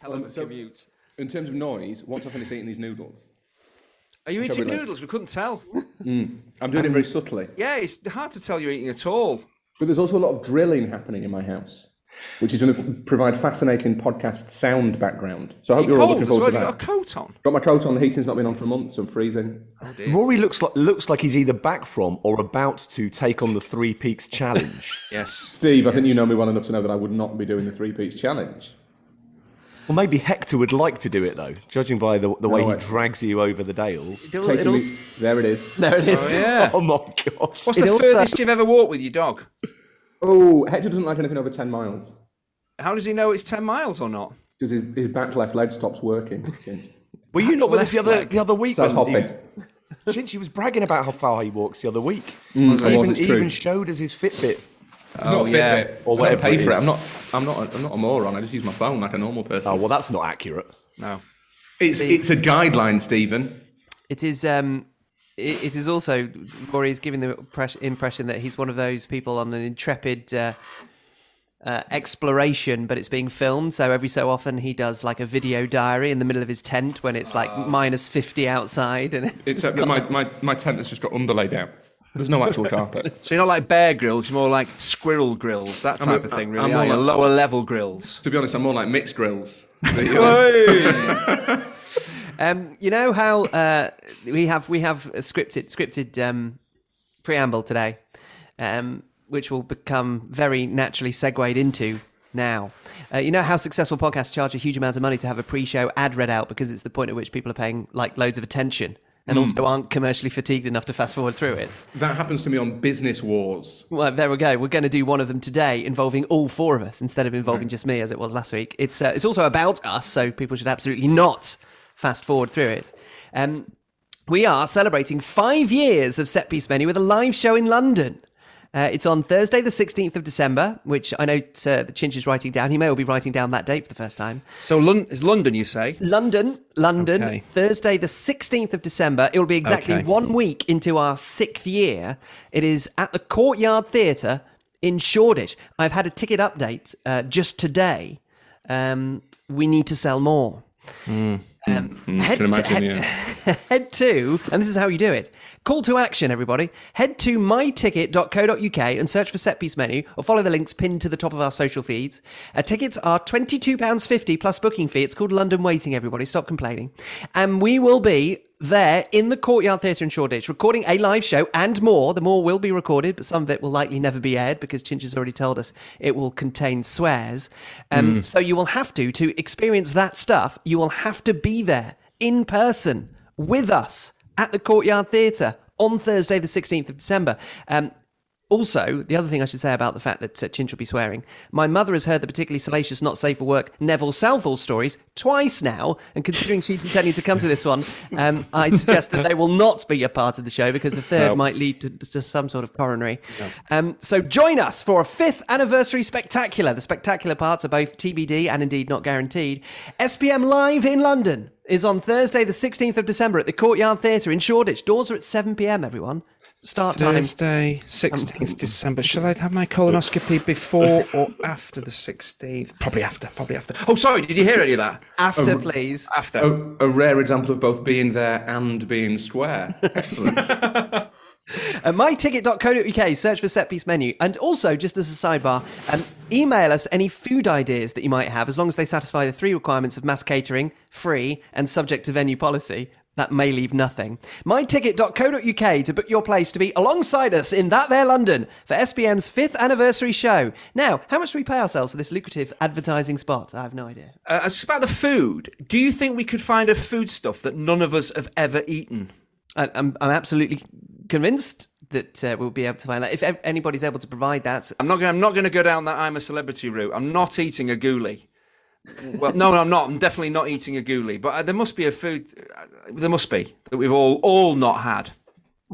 Hell of a Um, so- commute. In terms of noise, once I finish eating these noodles, Are you eating noodles? We couldn't tell. I'm doing it very subtly. Yeah, it's hard to tell you're eating at all. But there's also a lot of drilling happening in my house, which is going to f- provide fascinating podcast sound background. So I hope you're all looking forward well. to that. got a coat on. Got my coat on. The heating's not been on for a month, so I'm freezing. Rory looks like looks like he's either back from or about to take on the Three Peaks challenge. Yes. Steve, I think you know me well enough to know that I would not be doing the three peaks challenge. Well, maybe Hector would like to do it though, judging by the, the way No he drags you over the dales. Taking me, there it is. There it is. Oh, yeah. Oh my god. What's It the also- furthest you've ever walked with your dog? Oh, Hector doesn't like anything over 10 miles How does he know it's 10 miles or not? because his, his back left leg stops working. Were you not with us the other leg. the other week? Starts when he hopping. was- was bragging about how far he walks the other week. Mm, I He was, even, it's he even showed us his Fitbit. It's not a yeah. Fitbit. Or I don't whatever pay it for it. I'm not. I'm not. I'm not a moron. I just use my phone like a normal person. Oh well, that's not accurate. No. it's it's a guideline, Stephen. It is. Um, it, it is also. Rory is giving the impression that he's one of those people on an intrepid uh, uh, exploration, but it's being filmed. So every so often he does like a video diary in the middle of his tent when it's like minus fifty outside, and It's uh, my, my my tent has just got underlay down. There's no actual carpet. So you're not like Bear Grylls, you're more like squirrel grills, that type a- of thing, really. I'm more like- lower level grills. to be honest, I'm more like mixed grills. Um, you know how uh, we have we have a scripted scripted um, preamble today, um, which will become very naturally segued into now. Uh, you know how successful podcasts charge a huge amount of money to have a pre-show ad read out because it's the point at which people are paying like loads of attention and also aren't commercially fatigued enough to fast forward through it. that happens to me on Business Wars. Well, there we go. We're going to do one of them today, involving all four of us instead of involving just me, as it was last week. It's uh, it's also about us, so people should absolutely not fast forward through it. Um, we are celebrating five years of Set Piece Menu with a live show in London. Uh, it's on Thursday, the 16th of December, which I know uh, the Chinch is writing down. He may well be writing down that date for the first time. So Lon- is London, you say? London, London, Okay. Thursday, the 16th of December. It will be exactly Okay. one week into our sixth year. It is at the Courtyard Theatre in Shoreditch. I've had a ticket update uh, just today. Um, we need to sell more. Um, head, can to, imagine, head, yeah. head to, and this is how you do it. Call to action, everybody. Head to myticket.co.uk and search for set piece menu or follow the links pinned to the top of our social feeds. Uh, tickets are £22.50 plus booking fee. It's called London Weighting, everybody. Stop complaining. And we will be there in the Courtyard Theatre in Shoreditch recording a live show and more. The more will be recorded, but some of it will likely never be aired because Chinch has already told us it will contain swears. Um, So you will have to, to experience that stuff, you will have to be there in person with us at the Courtyard Theatre on Thursday, the 16th of December. Um, also, the other thing I should say about the fact that uh, Chinch will be swearing, my mother has heard the particularly salacious, not safe for work Neville Southall stories twice now, and considering she's intending to come to this one, um, I suggest that they will not be a part of the show because the third No. might lead to, to some sort of coronary. Um, so join us for a fifth anniversary spectacular. The spectacular parts are both TBD and indeed not guaranteed. SPM Live in London is on Thursday, the 16th of December at the Courtyard Theatre in Shoreditch. Doors are at 7 pm, everyone. Start time. Thursday, 16th December. Shall I have my colonoscopy before or after the 16th? Probably after, probably after. Oh, sorry, did you hear any of that? After, please. After. A, a rare example of both being there and being square. Excellent. Uh, myticket.co.uk, search for set piece menu. And also, just as a sidebar, um, email us any food ideas that you might have, as long as they satisfy the three requirements of mass catering, free, and subject to venue policy. That may leave nothing. Myticket.co.uk to book your place to be alongside us in that there London for SPM's fifth anniversary show. Now, how much do we pay ourselves for this lucrative advertising spot? I have no idea. Uh, it's about the food. Do you think we could find a foodstuff that none of us have ever eaten? I, I'm, I'm absolutely convinced that uh, we'll be able to find that. If anybody's able to provide that, I'm not. Gonna, I'm not going to go down that I'm a celebrity route. I'm not eating a ghoulie. Well, no, no, I'm not. I'm definitely not eating a ghoulie. But uh, there must be a food. Uh, there must be that we've all all not had.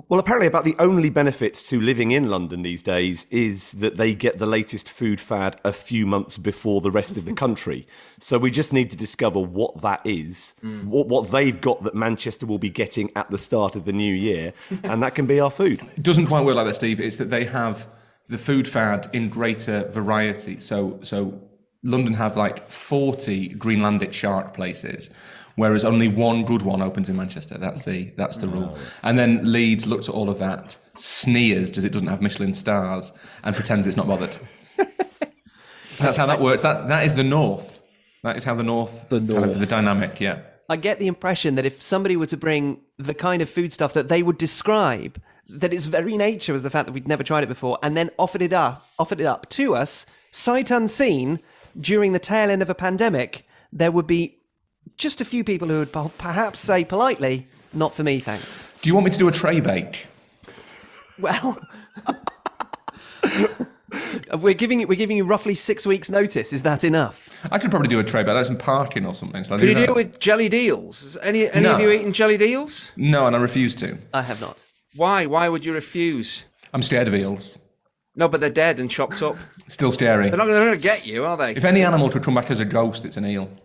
Well, apparently, about the only benefit to living in London these days is that they get the latest food fad a few months before the rest of the country. So we just need to discover what that is, what, what they've got that Manchester will be getting at the start of the new year, and that can be our food. It doesn't quite work like that, Steve. It's that they have the food fad in greater variety. So, so London have like 40 Greenlandic shark places, whereas only one good one opens in Manchester. That's the that's the rule. And then Leeds looks at all of that, sneers as it doesn't have Michelin stars, and pretends it's not bothered. that's how that works. That's that is the north. That is how the north. The Kind of north. the dynamic. Yeah. I get the impression that if somebody were to bring the kind of food stuff that they would describe, that its very nature was the fact that we'd never tried it before, and then offered it up, offered it up to us, sight unseen, during the tail end of a pandemic, there would be just a few people who would perhaps say politely, "Not for me, thanks." Do you want me to do a tray bake? Well. We're giving you, we're giving you roughly six weeks' notice. Is that enough? I could probably do a tray bake. That's some parking or something. Shall I Could you do do that? it with jelly eels? Has Any any No. of you eaten jellied eels? No, and I refuse to. I have not. Why? Why would you refuse? I'm scared of eels. No, but they're dead and chopped up. Still scary. They're not going to get you, are they? If any animal could come back as a ghost, it's an eel.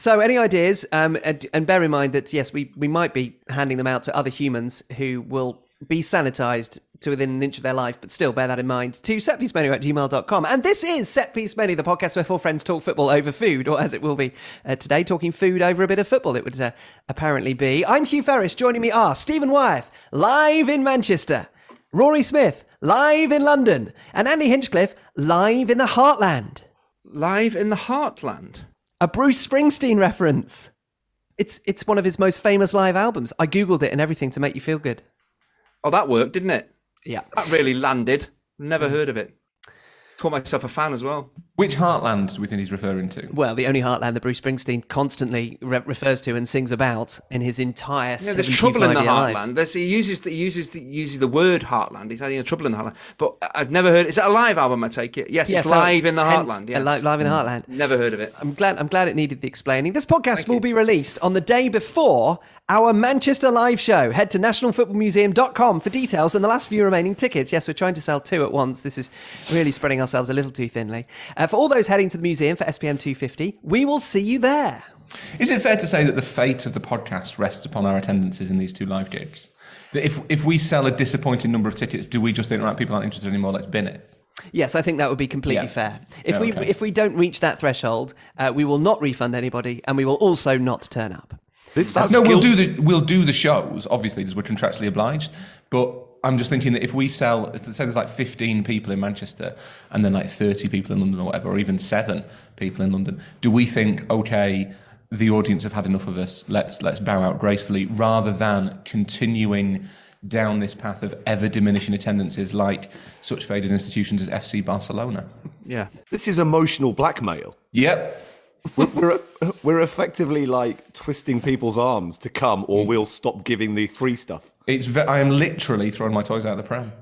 So, any ideas? Um, and, and bear in mind that yes, we, we might be handing them out to other humans who will be sanitized to within an inch of their life, but still bear that in mind. To setpiecemenu at gmail.com. And this is Set Piece Menu, the podcast where four friends talk football over food, or as it will be uh, today, talking food over a bit of football, it would uh, apparently be. I'm Hugh Ferris. Joining me are Stephen Wyeth, live in Manchester, Rory Smith, live in London, and Andy Hinchcliffe, live in the Heartland. Live in the heartland. A Bruce Springsteen reference. It's it's one of his most famous live albums. I googled it and everything to make you feel good. Oh, that worked, didn't it? Yeah. That really landed. Never heard of it. Call myself a fan as well. Which heartland do we think he's referring to? Well, the only heartland that Bruce Springsteen constantly re- refers to and sings about in his entire Yeah, there's trouble in the heartland. There's, he uses the, he uses the, uses the word heartland. He's having trouble in the heartland. But I've never heard. Is that a live album? I take it. Yes, Yes, it's live in the heartland. Yes. li- live in the mm. heartland. Never heard of it. I'm glad. I'm glad it needed the explaining. This podcast will be released on the day before our Manchester live show. Head to nationalfootballmuseum.com for details and the last few remaining tickets. Yes, we're trying to sell two at once. This is really spreading ourselves a little too thinly. Uh, for all those heading to the museum for SPM 250, we will see you there. Is it fair to say that the fate of the podcast rests upon our attendances in these two live gigs? That if, if we sell a disappointing number of tickets, do we just think, right, people aren't interested anymore, let's bin it? Yes, I think that would be completely Yeah. fair. If Yeah, we okay. if we don't reach that threshold, uh, we will not refund anybody, and we will also not turn up. This- that's no, we'll do the we'll do the shows, obviously, because we're contractually obliged. But I'm just thinking that if we sell, if say there's like 15 people in Manchester and then like 30 people in London or whatever, or even seven people in London, do we think, okay, the audience have had enough of us, let's let's bow out gracefully, rather than continuing down this path of ever diminishing attendances like such faded institutions as FC Barcelona? Yeah. This is emotional blackmail. Yep. We're, we're, we're effectively like twisting people's arms to come, or we'll stop giving the free stuff. It's ve- I am literally throwing my toys out of the pram.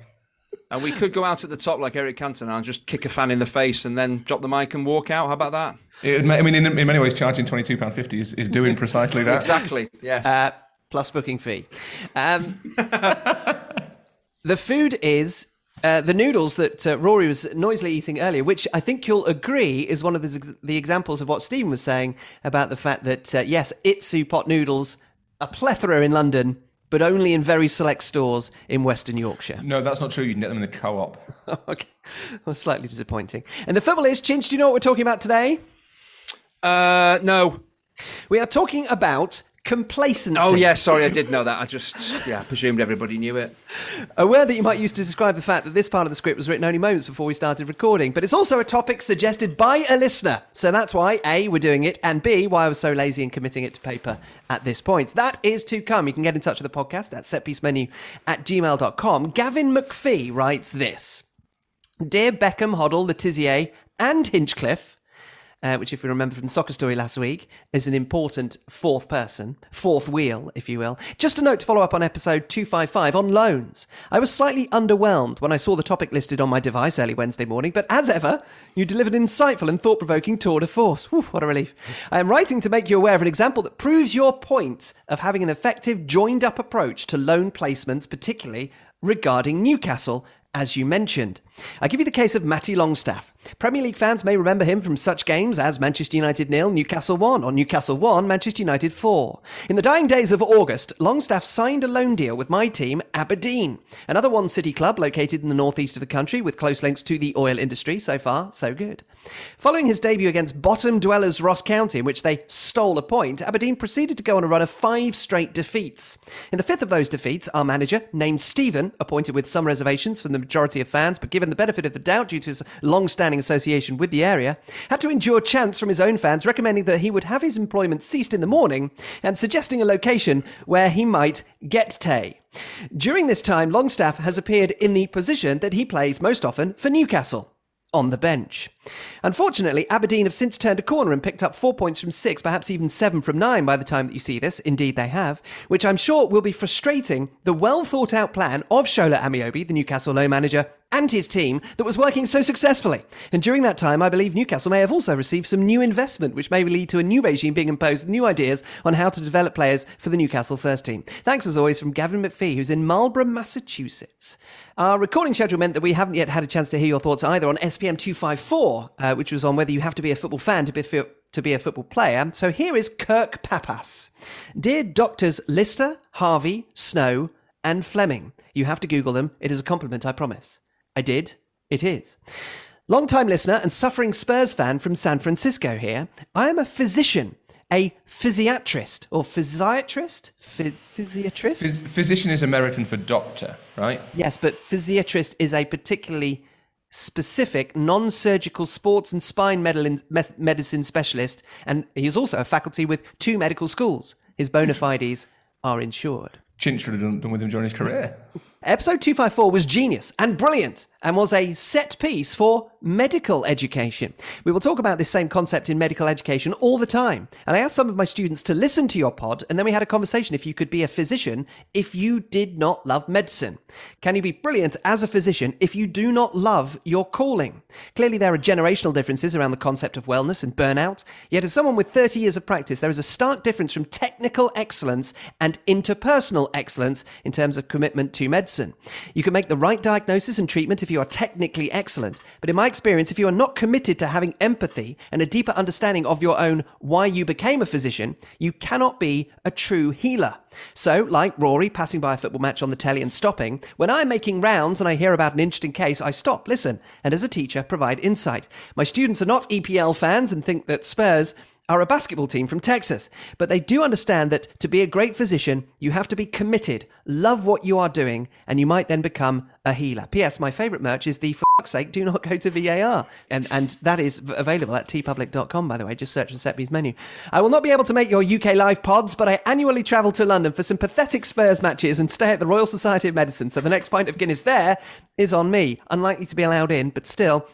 And we could go out at the top like Eric Cantona and just kick a fan in the face and then drop the mic and walk out. How about that? It, I mean, in, in many ways, charging £22.50 is, is doing precisely that. Exactly. Yes. Uh, plus booking fee. Um, the food is uh, the noodles that uh, Rory was noisily eating earlier, which I think you'll agree is one of the, the examples of what Stephen was saying about the fact that, uh, yes, Itsu pot noodles, a plethora in London, but only in very select stores in Western Yorkshire. No, that's not true. You can get them in the co-op. okay. Well, slightly disappointing. And the football is, Chinch, do you know what we're talking about today? uh, no. We are talking about complacency. Oh, yeah. Sorry, I did know that. I just, yeah, presumed everybody knew it. A word that you might use to describe the fact that this part of the script was written only moments before we started recording, but it's also a topic suggested by a listener. So that's why, A, we're doing it, and B, why I was so lazy in committing it to paper at this point. That is to come. You can get in touch with the podcast at setpiecemenu at gmail.com. Gavin McPhee writes this Dear Beckham, Hoddle, Le Tissier, and Hinchcliffe, uh, which, if we remember from the soccer story last week, is an important fourth person, fourth wheel, if you will. Just a note to follow up on episode 255 on loans. I was slightly underwhelmed when I saw the topic listed on my device early Wednesday morning, but as ever, you delivered an insightful and thought provoking tour de force. Whew, what a relief. I am writing to make you aware of an example that proves your point of having an effective joined up approach to loan placements, particularly regarding Newcastle, as you mentioned. I give you the case of Matty Longstaff. Premier League fans may remember him from such games as Manchester United nil, Newcastle 1, or Newcastle 1, Manchester United 4. In the dying days of August, Longstaff signed a loan deal with my team, Aberdeen, another one city club located in the northeast of the country with close links to the oil industry. So far, so good. Following his debut against bottom dwellers Ross County, in which they stole a point, Aberdeen proceeded to go on a run of five straight defeats. In the fifth of those defeats, our manager, named Stephen, appointed with some reservations from the majority of fans, but given the benefit of the doubt due to his long standing association with the area, had to endure chants from his own fans recommending that he would have his employment ceased in the morning and suggesting a location where he might get Tay. During this time, Longstaff has appeared in the position that he plays most often for Newcastle on the bench. Unfortunately, Aberdeen have since turned a corner and picked up four points from six, perhaps even seven from nine by the time that you see this. Indeed, they have, which I'm sure will be frustrating the well thought out plan of Shola Ameobi, the Newcastle low manager, and his team that was working so successfully. And during that time, I believe Newcastle may have also received some new investment, which may lead to a new regime being imposed new ideas on how to develop players for the Newcastle first team. Thanks as always from Gavin McPhee, who's in Marlborough, Massachusetts. Our recording schedule meant that we haven't yet had a chance to hear your thoughts either on SPM 254, uh, which was on whether you have to be a football fan to be, to be a football player. So here is Kirk Papas. Dear Doctors Lister, Harvey, Snow, and Fleming. You have to Google them. It is a compliment, I promise. I did. It is. Long-time listener and suffering Spurs fan from San Francisco here. I am a physician, a physiatrist or physiatrist? Phy- physiatrist? Phys- physician is American for doctor, right? Yes, but physiatrist is a particularly specific non-surgical sports and spine medicine specialist, and he is also a faculty with two medical schools. His bona fides are insured. Chinch should have done, done with him during his career. Episode 254 was genius and brilliant and was a set piece for medical education. We will talk about this same concept in medical education all the time. And I asked some of my students to listen to your pod, and then we had a conversation if you could be a physician if you did not love medicine. Can you be brilliant as a physician if you do not love your calling? Clearly, there are generational differences around the concept of wellness and burnout. Yet, as someone with 30 years of practice, there is a stark difference from technical excellence and interpersonal excellence in terms of commitment to medicine. You can make the right diagnosis and treatment if you are technically excellent. But in my experience, if you are not committed to having empathy and a deeper understanding of your own why you became a physician, you cannot be a true healer. So, like Rory passing by a football match on the telly and stopping, when I'm making rounds and I hear about an interesting case, I stop, listen, and as a teacher, provide insight. My students are not EPL fans and think that Spurs are a basketball team from Texas, but they do understand that to be a great physician, you have to be committed, love what you are doing, and you might then become a healer. P.S. My favorite merch is the for fuck's sake, do not go to VAR. And, and that is available at teepublic.com, by the way. Just search the Set Piece menu. I will not be able to make your UK live pods, but I annually travel to London for some pathetic Spurs matches and stay at the Royal Society of Medicine. So the next pint of Guinness there is on me. Unlikely to be allowed in, but still,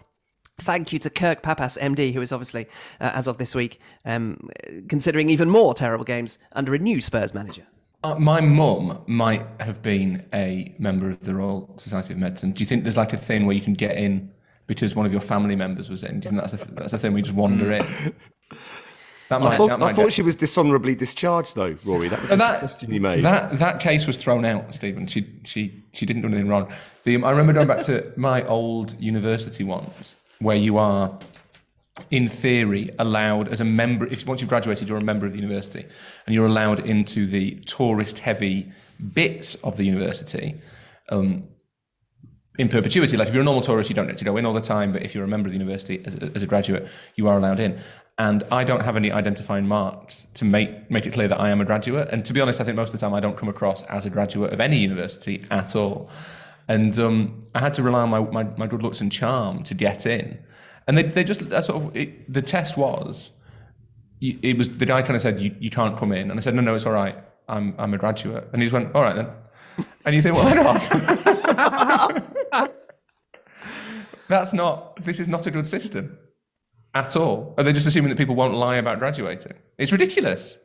Thank you to Kirk Papas, MD, who is obviously, uh, as of this week, um, considering even more terrible games under a new Spurs manager. Uh, my mum might have been a member of the Royal Society of Medicine. Do you think there's like a thing where you can get in because one of your family members was in? Do you think that's a, that's a thing we just wander in? That might, I thought, I thought she was dishonourably discharged, though, Rory. That was the that, suggestion you made. That that case was thrown out, Stephen. She she she didn't do anything wrong. The, I remember going back to my old university once, where you are in theory allowed as a member if once you've graduated you're a member of the university and you're allowed into the tourist heavy bits of the university um, in perpetuity. Like if you're a normal tourist you don't get to go in all the time but if you're a member of the university as a, as a graduate you are allowed in. And I don't have any identifying marks to make make it clear that I am a graduate. And to be honest I think most of the time I don't come across as a graduate of any university at all and um, I had to rely on my, my, my, good looks and charm to get in. And they, they just, sort of, it, the test was, it was, the guy kind of said, you, you can't come in. And I said, no, no, it's all right. I'm, I'm a graduate. And he just went, all right then. And you think, well, not. That's not, this is not a good system at all. Are they just assuming that people won't lie about graduating? It's ridiculous.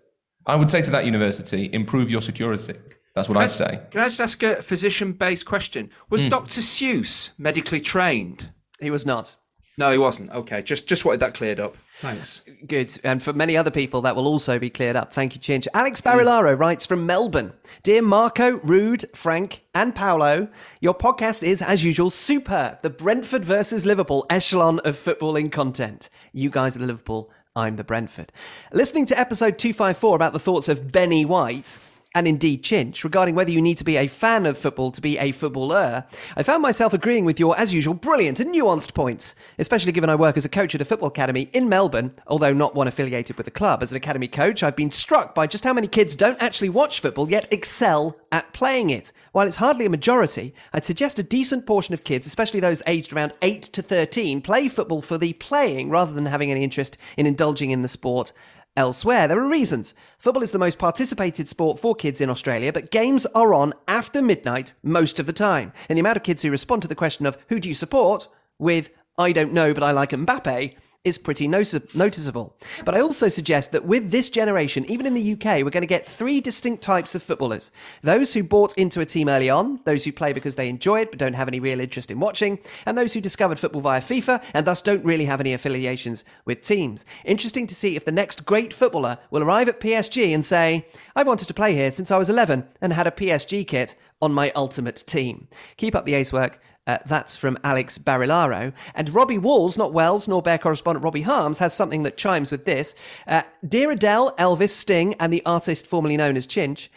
I would say to that university, improve your security. That's what can I'd say. Can I just ask a physician based question? Was mm. Dr. Seuss medically trained? He was not. No, he wasn't. Okay, just just wanted that cleared up. Thanks. Good. And for many other people, that will also be cleared up. Thank you, Chinch. Alex Barilaro writes from Melbourne Dear Marco, Ruud, Frank, and Paolo, your podcast is, as usual, superb. The Brentford versus Liverpool echelon of footballing content. You guys are the Liverpool, I'm the Brentford. Listening to episode 254 about the thoughts of Benny White and indeed Chinch regarding whether you need to be a fan of football to be a footballer, I found myself agreeing with your, as usual, brilliant and nuanced points, especially given I work as a coach at a football academy in Melbourne, although not one affiliated with the club. As an academy coach, I've been struck by just how many kids don't actually watch football yet excel at playing it. While it's hardly a majority, I'd suggest a decent portion of kids, especially those aged around 8 to 13, play football for the playing rather than having any interest in indulging in the sport elsewhere. There are reasons. Football is the most participated sport for kids in Australia, but games are on after midnight most of the time. And the amount of kids who respond to the question of who do you support with I don't know, but I like Mbappe is pretty notice- noticeable. But I also suggest that with this generation, even in the UK, we're going to get three distinct types of footballers. Those who bought into a team early on, those who play because they enjoy it but don't have any real interest in watching, and those who discovered football via FIFA and thus don't really have any affiliations with teams. Interesting to see if the next great footballer will arrive at PSG and say, I've wanted to play here since I was 11 and had a PSG kit on my ultimate team. Keep up the ace work. Uh, that's from Alex Barilaro. And Robbie Walls, not Wells, nor Bear correspondent Robbie Harms, has something that chimes with this. Uh, Dear Adele, Elvis, Sting, and the artist formerly known as Chinch.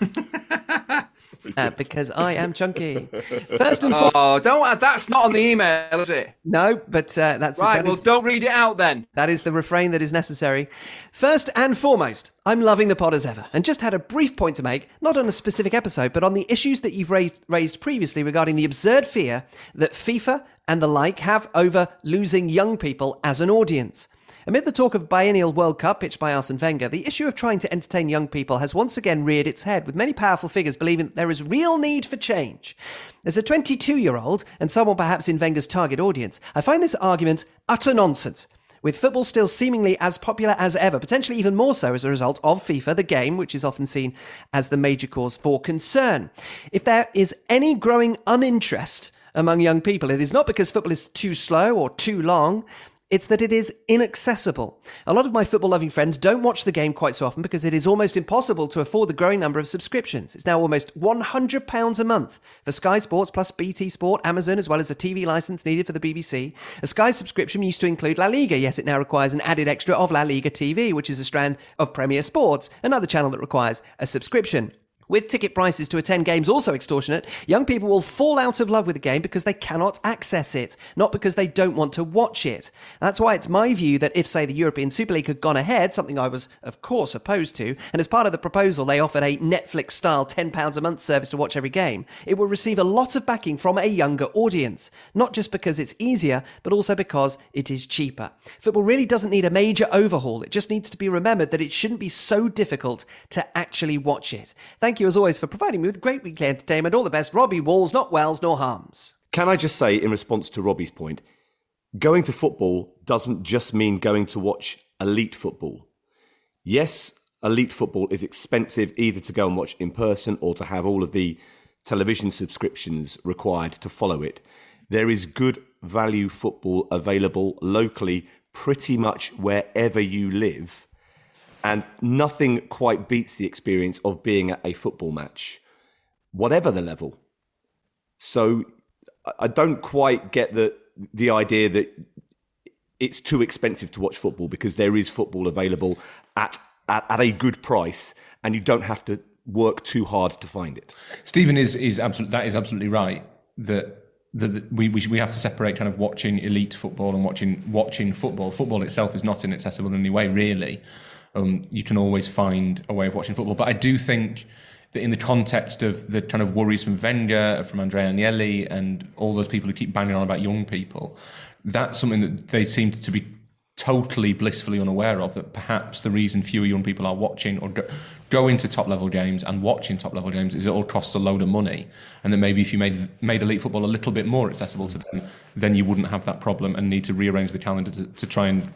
Uh, because I am chunky. First and foremost, Oh, don't. That's not on the email, is it? no, but uh, that's Right. that Well, is- don't read it out then. That is the refrain that is necessary. First and foremost, I'm loving the pod as ever, and just had a brief point to make, not on a specific episode, but on the issues that you've raised, raised previously regarding the absurd fear that FIFA and the like have over losing young people as an audience. Amid the talk of biennial World Cup pitched by Arsene Wenger, the issue of trying to entertain young people has once again reared its head, with many powerful figures believing that there is real need for change. As a 22 year old, and someone perhaps in Wenger's target audience, I find this argument utter nonsense. With football still seemingly as popular as ever, potentially even more so as a result of FIFA, the game, which is often seen as the major cause for concern. If there is any growing uninterest among young people, it is not because football is too slow or too long. It's that it is inaccessible. A lot of my football loving friends don't watch the game quite so often because it is almost impossible to afford the growing number of subscriptions. It's now almost £100 a month for Sky Sports plus BT Sport, Amazon, as well as a TV license needed for the BBC. A Sky subscription used to include La Liga, yet it now requires an added extra of La Liga TV, which is a strand of Premier Sports, another channel that requires a subscription. With ticket prices to attend games also extortionate, young people will fall out of love with the game because they cannot access it, not because they don't want to watch it. That's why it's my view that if, say, the European Super League had gone ahead, something I was, of course, opposed to, and as part of the proposal they offered a Netflix style £10 a month service to watch every game, it would receive a lot of backing from a younger audience. Not just because it's easier, but also because it is cheaper. Football really doesn't need a major overhaul, it just needs to be remembered that it shouldn't be so difficult to actually watch it. Thank you as always for providing me with great weekly entertainment. All the best, Robbie Walls, not Wells nor Harms. Can I just say, in response to Robbie's point, going to football doesn't just mean going to watch elite football. Yes, elite football is expensive either to go and watch in person or to have all of the television subscriptions required to follow it. There is good value football available locally pretty much wherever you live. And nothing quite beats the experience of being at a football match, whatever the level. So I- don't quite get the the idea that it's too expensive to watch football because there is football available at, at, at a good price and you don't have to work too hard to find it. Stephen is is absolutely that is absolutely right that. that we, we we have to separate kind of watching elite football and watching watching football. Football itself is not inaccessible in any way, really. Um, you can always find a way of watching football, but I do think that in the context of the kind of worries from Wenger, from Andrea Agnelli, and all those people who keep banging on about young people, that's something that they seem to be totally blissfully unaware of that perhaps the reason fewer young people are watching or go, go into top level games and watching top level games is it all costs a load of money and that maybe if you made made elite football a little bit more accessible to them then you wouldn't have that problem and need to rearrange the calendar to, to try and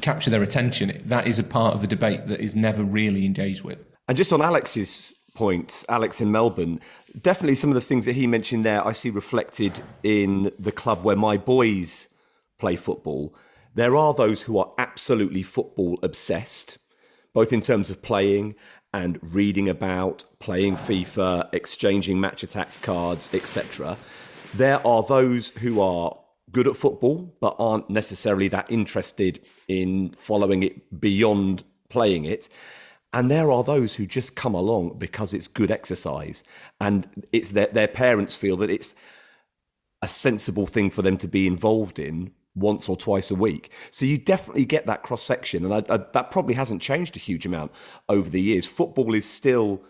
capture their attention that is a part of the debate that is never really engaged with And just on Alex's points, Alex in Melbourne, definitely some of the things that he mentioned there I see reflected in the club where my boys play football. There are those who are absolutely football obsessed, both in terms of playing and reading about, playing FIFA, exchanging Match Attax cards, etc. There are those who are good at football but aren't necessarily that interested in following it beyond playing it. And there are those who just come along because it's good exercise and it's their, their parents feel that it's a sensible thing for them to be involved in once or twice a week. So you definitely get that cross section. And I, I, that probably hasn't changed a huge amount over the years. Football is still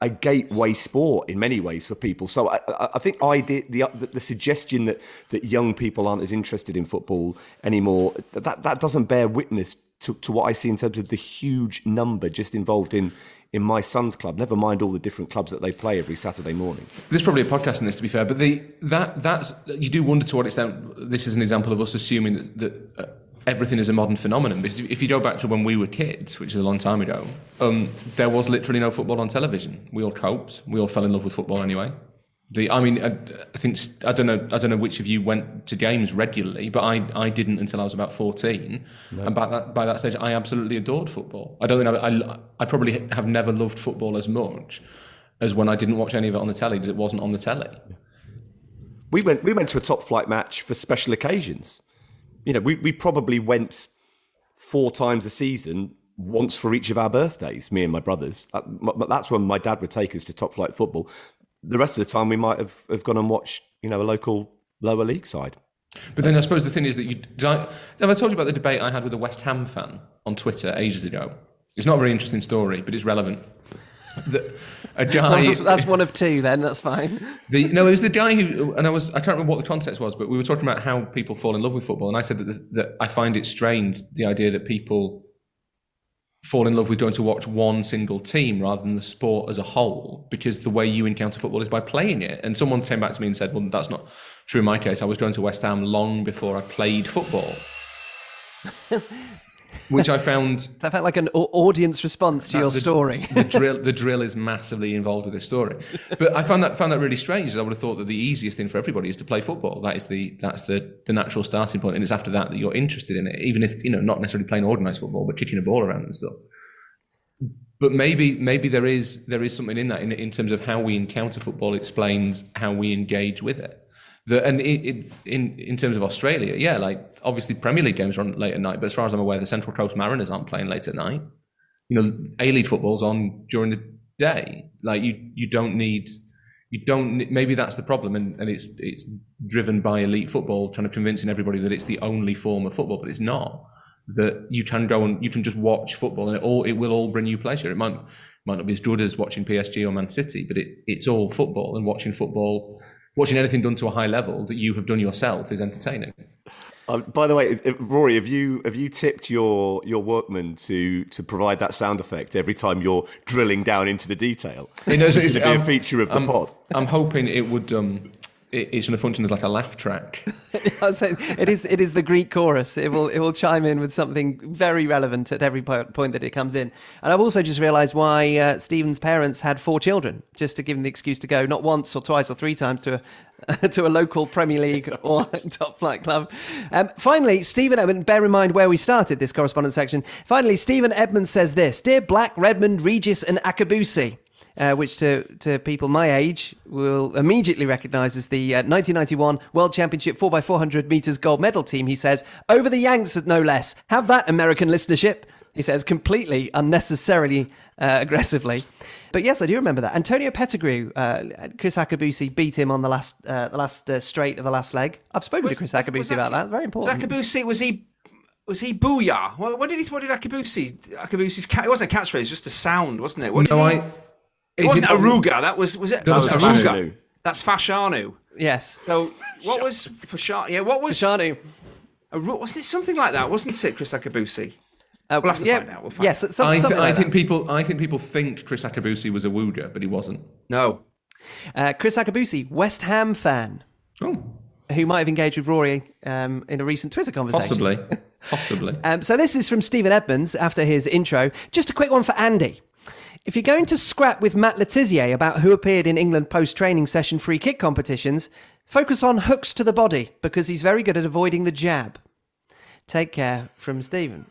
a gateway sport in many ways for people. So I, I think I did the, the suggestion that that young people aren't as interested in football anymore. That that doesn't bear witness to, to what I see in terms of the huge number just involved in in my son's club. Never mind all the different clubs that they play every Saturday morning. There's probably a podcast in this, to be fair, but the that that's you do wonder to what extent this is an example of us assuming that. that uh, everything is a modern phenomenon. Because if you go back to when we were kids, which is a long time ago, um, there was literally no football on television. We all coped. We all fell in love with football anyway. The, I mean, I, I, think I don't know. I don't know which of you went to games regularly, but I, I didn't until I was about fourteen, no. and by that by that stage, I absolutely adored football. I don't think I, I, I probably have never loved football as much as when I didn't watch any of it on the telly because it wasn't on the telly. We went we went to a top flight match for special occasions you know, we, we probably went four times a season, once for each of our birthdays, me and my brothers. That's when my dad would take us to top flight football. The rest of the time, we might have, have gone and watched, you know, a local lower league side. But then I suppose the thing is that you. I, have I told you about the debate I had with a West Ham fan on Twitter ages ago? It's not a very interesting story, but it's relevant. The, a guy. that's, that's, one of two. Then that's fine. The, no, it was the guy who, and I was, I can't remember what the context was, but we were talking about how people fall in love with football, and I said that, the, that I find it strange the idea that people fall in love with going to watch one single team rather than the sport as a whole, because the way you encounter football is by playing it. And someone came back to me and said, "Well, that's not true in my case. I was going to West Ham long before I played football." which I found that felt like an audience response to your the, story. the drill, the drill is massively involved with this story, but I found that found that really strange. I would have thought that the easiest thing for everybody is to play football. That is the that's the the natural starting point, and it's after that that you're interested in it, even if you know not necessarily playing organised football, but kicking a ball around and stuff. But maybe maybe there is there is something in that in, in terms of how we encounter football explains how we engage with it. And it, it, in in terms of Australia, yeah, like obviously Premier League games run late at night, but as far as I'm aware, the Central Coast Mariners aren't playing late at night. You know, A League football's on during the day. Like you, you don't need, you don't. Maybe that's the problem, and, and it's it's driven by elite football, trying to convincing everybody that it's the only form of football, but it's not. That you can go and you can just watch football, and it all it will all bring you pleasure. It might might not be as good as watching PSG or Man City, but it, it's all football, and watching football watching anything done to a high level that you have done yourself is entertaining. Uh, by the way, Rory, have you have you tipped your your workman to to provide that sound effect every time you're drilling down into the detail? It knows it's to be um, a feature of the I'm, pod. I'm hoping it would. Um, it's going to function as like a laugh track. it is. It is the Greek chorus. It will. It will chime in with something very relevant at every point that it comes in. And I've also just realised why uh, Stephen's parents had four children, just to give him the excuse to go not once or twice or three times to a to a local Premier League or top flight club. Um, finally, Stephen Edmund, bear in mind where we started this correspondence section. Finally, Stephen Edmund says this Dear Black, Redmond, Regis, and Akabusi uh, which to, to people my age will immediately recognise as the uh, 1991 World Championship 4x400 metres gold medal team. He says, over the Yanks, no less. Have that American listenership. He says, completely unnecessarily uh, aggressively. But yes, I do remember that. Antonio Pettigrew, uh, Kriss Akabusi beat him on the last uh, the last uh, straight of the last leg. I've spoken was, to Kriss Akabusi about that. Very important. Akabusi was he was he booyah? What, what, did he? What did Akabusi? Akabusi's cat. It wasn't a catchphrase, just a sound, wasn't it? What no, he, I. It wasn't it Aruga. That was was it? That was oh, Aruga. That's Fashanu. Yes. So what was Fashanu? Yeah, what was Fashanu? Wasn't it something like that? Wasn't it, Kriss Akabusi? Uh, we'll have to yeah, find out. We'll find yes, out. Some, I, th- I like think that. people. I think people think Kriss Akabusi was a Wooga, but he wasn't. No. Uh, Kriss Akabusi, West Ham fan. Oh. Who might have engaged with Rory um, in a recent Twitter conversation? Possibly. Possibly. um, so this is from Stephen Edmonds after his intro. Just a quick one for Andy. If you're going to scrap with Matt Le Tissier about who appeared in England post training session free kick competitions, Focus on hooks to the body because he's very good at avoiding the jab. Take care from Stephen.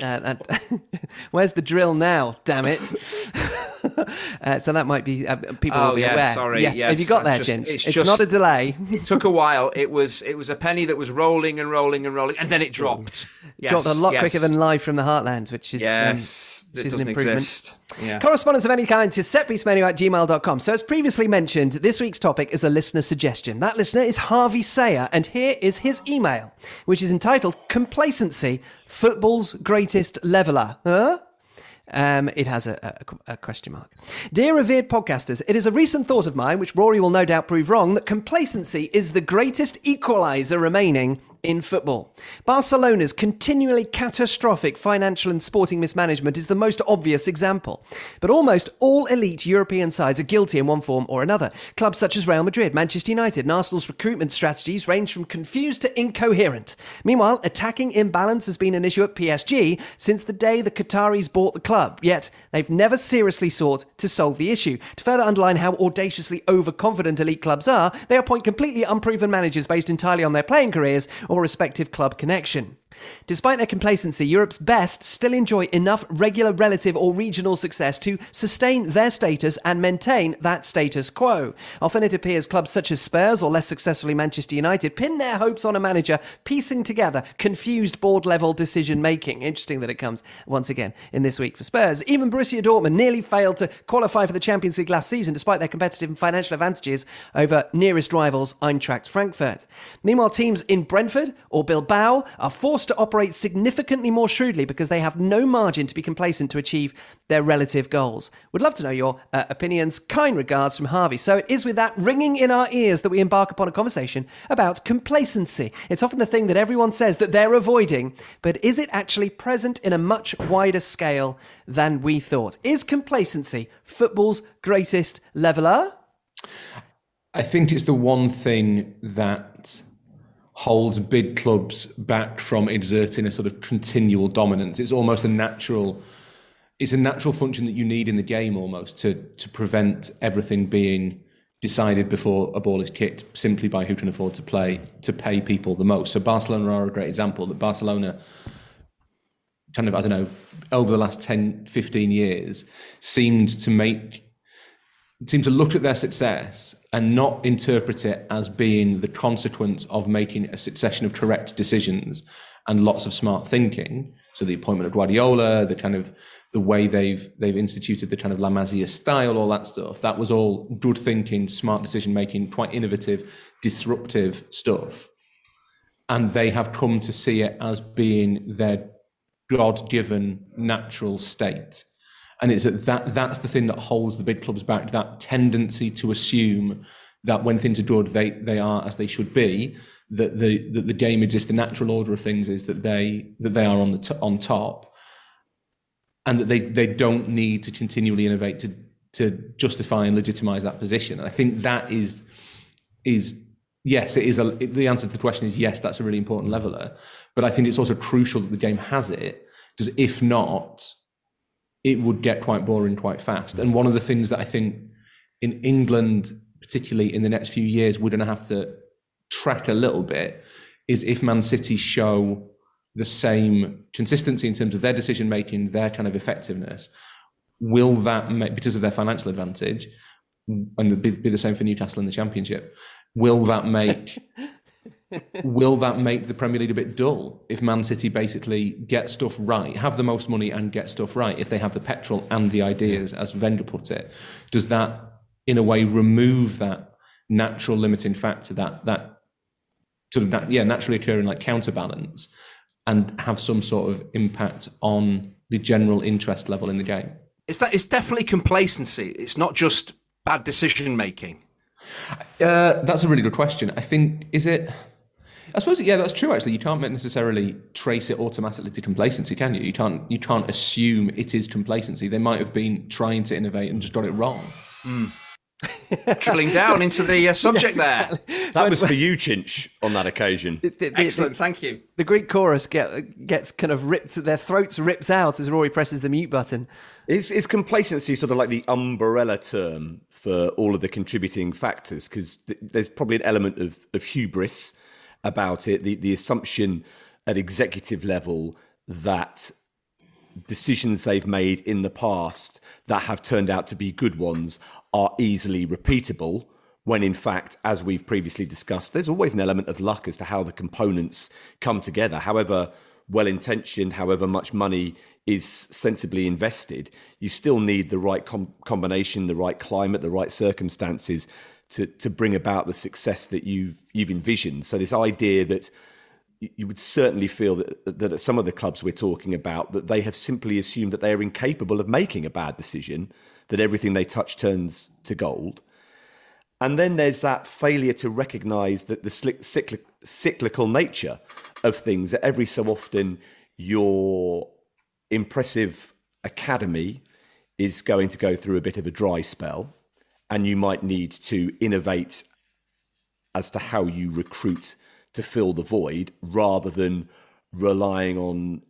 Uh, that- where's the drill now? Damn it! uh, so that might be uh, people Oh, will be yes, aware. sorry, Yes, have you got there, just- it's It's, just- not a delay. It took a while. It was it was a penny that was rolling and rolling and rolling, and then it dropped. Yes, Dropped a lot yes. quicker than live from the heartland, which is um, yes. which is an improvement. exist. Yeah. Correspondence of any kind to setpiecemenu at gmail.com. So, as previously mentioned, this week's topic is a listener suggestion. That listener is Harvey Sayer, and here is his email, which is entitled Complacency Football's Greatest Leveller. Huh? Um, it has a, a, a question mark. Dear revered podcasters, it is a recent thought of mine, which Rory will no doubt prove wrong, that complacency is the greatest equaliser remaining in football. Barcelona's continually catastrophic financial and sporting mismanagement is the most obvious example. But almost all elite European sides are guilty in one form or another. Clubs such as Real Madrid, Manchester United, and Arsenal's recruitment strategies range from confused to incoherent. Meanwhile, attacking imbalance has been an issue at PSG since the day the Qataris bought the club, yet they've never seriously sought to solve the issue. To further underline how audaciously overconfident elite clubs are, they appoint completely unproven managers based entirely on their playing careers or respective club connection. Despite their complacency, Europe's best still enjoy enough regular relative or regional success to sustain their status and maintain that status quo. Often it appears clubs such as Spurs or less successfully Manchester United pin their hopes on a manager piecing together confused board level decision making. Interesting that it comes once again in this week for Spurs. Even Borussia Dortmund nearly failed to qualify for the Champions League last season despite their competitive and financial advantages over nearest rivals Eintracht Frankfurt. Meanwhile, teams in Brentford or Bilbao are forced to operate significantly more shrewdly because they have no margin to be complacent to achieve their relative goals. Would love to know your uh, opinions. Kind regards from Harvey. So it is with that ringing in our ears that we embark upon a conversation about complacency. It's often the thing that everyone says that they're avoiding, but is it actually present in a much wider scale than we thought? Is complacency football's greatest leveler? I think it's the one thing that holds big clubs back from exerting a sort of continual dominance. It's almost a natural it's a natural function that you need in the game almost to to prevent everything being decided before a ball is kicked simply by who can afford to play to pay people the most. So Barcelona are a great example that Barcelona kind of I don't know over the last 10 15 years seemed to make seem to look at their success and not interpret it as being the consequence of making a succession of correct decisions and lots of smart thinking. So the appointment of Guardiola, the kind of the way they've they've instituted the kind of La Masia style, all that stuff. That was all good thinking, smart decision making, quite innovative, disruptive stuff. And they have come to see it as being their God-given natural state and it's that, that that's the thing that holds the big clubs back that tendency to assume that when things are good they they are as they should be that the that the game exists the natural order of things is that they that they are on the t- on top and that they they don't need to continually innovate to to justify and legitimize that position. And i think that is is yes it is a the answer to the question is yes that's a really important leveler but i think it's also crucial that the game has it because if not it would get quite boring quite fast. And one of the things that I think in England, particularly in the next few years, we're going to have to track a little bit is if Man City show the same consistency in terms of their decision making, their kind of effectiveness, will that make, because of their financial advantage, and be, be the same for Newcastle in the Championship, will that make will that make the Premier League a bit dull if Man City basically get stuff right, have the most money and get stuff right, if they have the petrol and the ideas, as Wenger put it? Does that, in a way, remove that natural limiting factor, that that sort of that, yeah, naturally occurring like counterbalance, and have some sort of impact on the general interest level in the game? It's that it's definitely complacency. It's not just bad decision making. Uh, that's a really good question. I think is it. I suppose yeah, that's true. Actually, you can't necessarily trace it automatically to complacency, can you? You can't. You can't assume it is complacency. They might have been trying to innovate and just got it wrong. drilling down into the uh, subject there. That was for you, Chinch, on that occasion. The, the- Excellent, the- thank you. the Greek chorus get, gets kind of ripped, their throats ripped out as Rory presses the mute button. Is, is complacency sort of like the umbrella term for all of the contributing factors? Because th- there's probably an element of, of hubris about it, the, the assumption at executive level that decisions they've made in the past that have turned out to be good ones are easily repeatable. When in fact, as we've previously discussed, there's always an element of luck as to how the components come together. However well intentioned, however much money is sensibly invested, you still need the right com- combination, the right climate, the right circumstances to, to bring about the success that you've you've envisioned. So, this idea that you would certainly feel that, that at some of the clubs we're talking about that they have simply assumed that they are incapable of making a bad decision that everything they touch turns to gold and then there's that failure to recognize that the cyclic, cyclical nature of things that every so often your impressive academy is going to go through a bit of a dry spell and you might need to innovate as to how you recruit to fill the void rather than relying on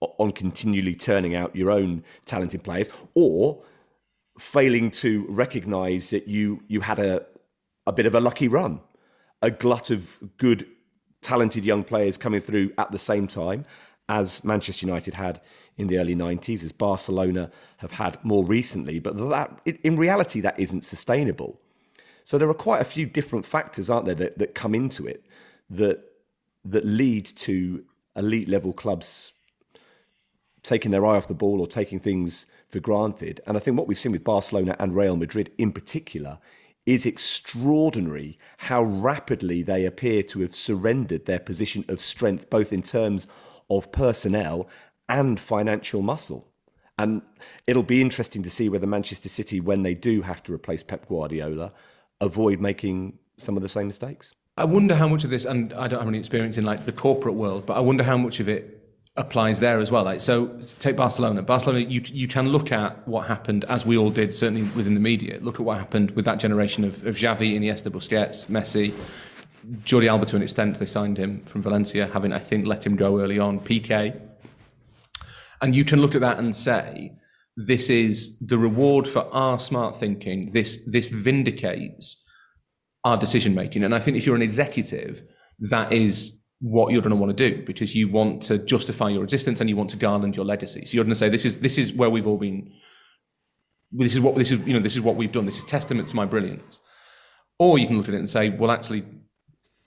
on continually turning out your own talented players or failing to recognize that you you had a a bit of a lucky run a glut of good talented young players coming through at the same time as Manchester United had in the early 90s as Barcelona have had more recently but that in reality that isn't sustainable so there are quite a few different factors, aren't there, that, that come into it that that lead to elite level clubs taking their eye off the ball or taking things for granted. And I think what we've seen with Barcelona and Real Madrid in particular is extraordinary how rapidly they appear to have surrendered their position of strength, both in terms of personnel and financial muscle. And it'll be interesting to see whether Manchester City, when they do have to replace Pep Guardiola, avoid making some of the same mistakes. I wonder how much of this, and I don't have any experience in like the corporate world, but I wonder how much of it applies there as well. Like, so take Barcelona. Barcelona, you you can look at what happened, as we all did, certainly within the media. Look at what happened with that generation of, of Xavi, Iniesta, Busquets, Messi, Jordi Alba to an extent. They signed him from Valencia, having I think let him go early on. PK, and you can look at that and say, this is the reward for our smart thinking. This this vindicates our decision making. And I think if you're an executive, that is what you're going to want to do because you want to justify your existence and you want to garland your legacy. So you're going to say this is this is where we've all been. This is what this is. You know, this is what we've done. This is testament to my brilliance. Or you can look at it and say, well, actually,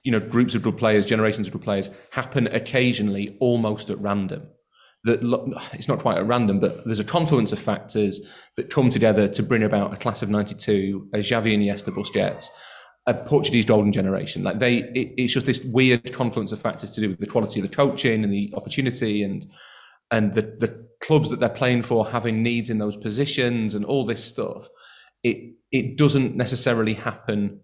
you know, groups of good players, generations of good players happen occasionally, almost at random. That it's not quite at random, but there's a confluence of factors that come together to bring about a class of '92, a Xavi, Iniesta, Busquets, a Portuguese golden generation. Like they, it, it's just this weird confluence of factors to do with the quality of the coaching and the opportunity and and the the clubs that they're playing for having needs in those positions and all this stuff. It it doesn't necessarily happen.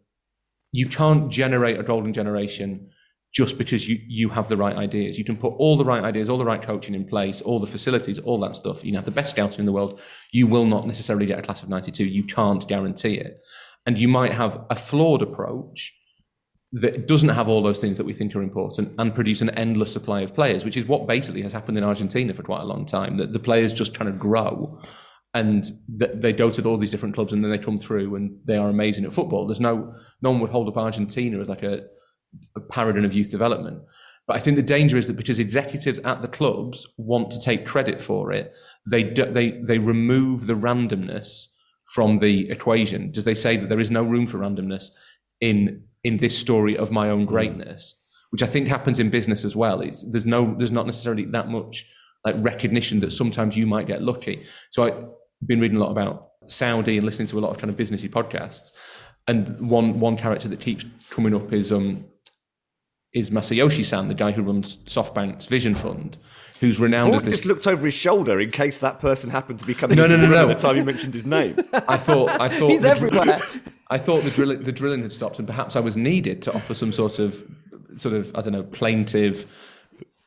You can't generate a golden generation just because you you have the right ideas. You can put all the right ideas, all the right coaching in place, all the facilities, all that stuff. You have the best scouting in the world. You will not necessarily get a class of 92. You can't guarantee it. And you might have a flawed approach that doesn't have all those things that we think are important and produce an endless supply of players, which is what basically has happened in Argentina for quite a long time. That the players just kind of grow and th- they go to all these different clubs and then they come through and they are amazing at football. There's no, no one would hold up Argentina as like a paradigm of youth development. But I think the danger is that because executives at the clubs want to take credit for it, they do, they they remove the randomness from the equation. Does they say that there is no room for randomness in in this story of my own greatness, which I think happens in business as well. It's, there's no there's not necessarily that much like recognition that sometimes you might get lucky. So I've been reading a lot about Saudi and listening to a lot of kind of businessy podcasts. And one one character that keeps coming up is um is Masayoshi Son, the guy who runs SoftBank's Vision Fund, who's renowned as this. just looked over his shoulder in case that person happened to be coming No, no, no, no. at the time you mentioned his name. I thought I thought He's the everywhere. I thought the drilling the drilling had stopped, and perhaps I was needed to offer some sort of sort of I don't know plaintive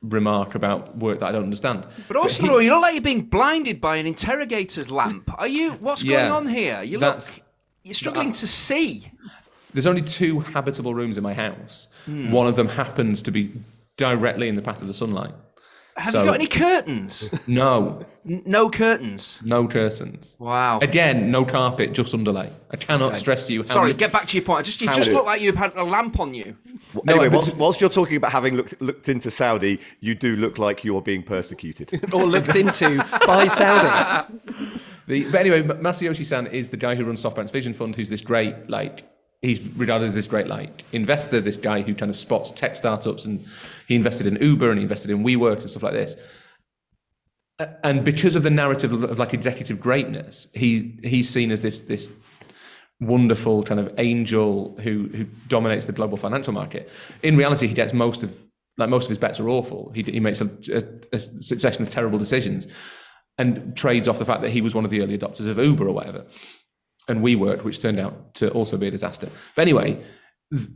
remark about work that I don't understand. But also, he- you look like you're being blinded by an interrogator's lamp. Are you? What's going on here? You look. that's You're struggling to see. There's only two habitable rooms in my house. Hmm. One of them happens to be directly in the path of the sunlight. Have So- you got any curtains? No, no curtains. no curtains. Wow. Again, no carpet, just underlay. I cannot stress to you. How Sorry, many- get back to your point. I just you How just look like you've had a lamp on you. No, anyway, but- whilst, whilst you're talking about having looked, looked into Saudi, you do look like you're being persecuted. or looked into by Saudi. The, but anyway, M- Masayoshi Son is the guy who runs SoftBank's Vision Fund, who's this great, like, he's regarded as this great, like, investor, this guy who kind of spots tech startups, and he invested in Uber and he invested in WeWork and stuff like this. And because of the narrative of, like executive greatness, he he's seen as this this wonderful kind of angel who who dominates the global financial market. In reality, he gets most of like most of his bets are awful. He he makes a, a, a succession of terrible decisions, and trades off the fact that he was one of the early adopters of Uber or whatever, and WeWork, which turned out to also be a disaster. But anyway, th-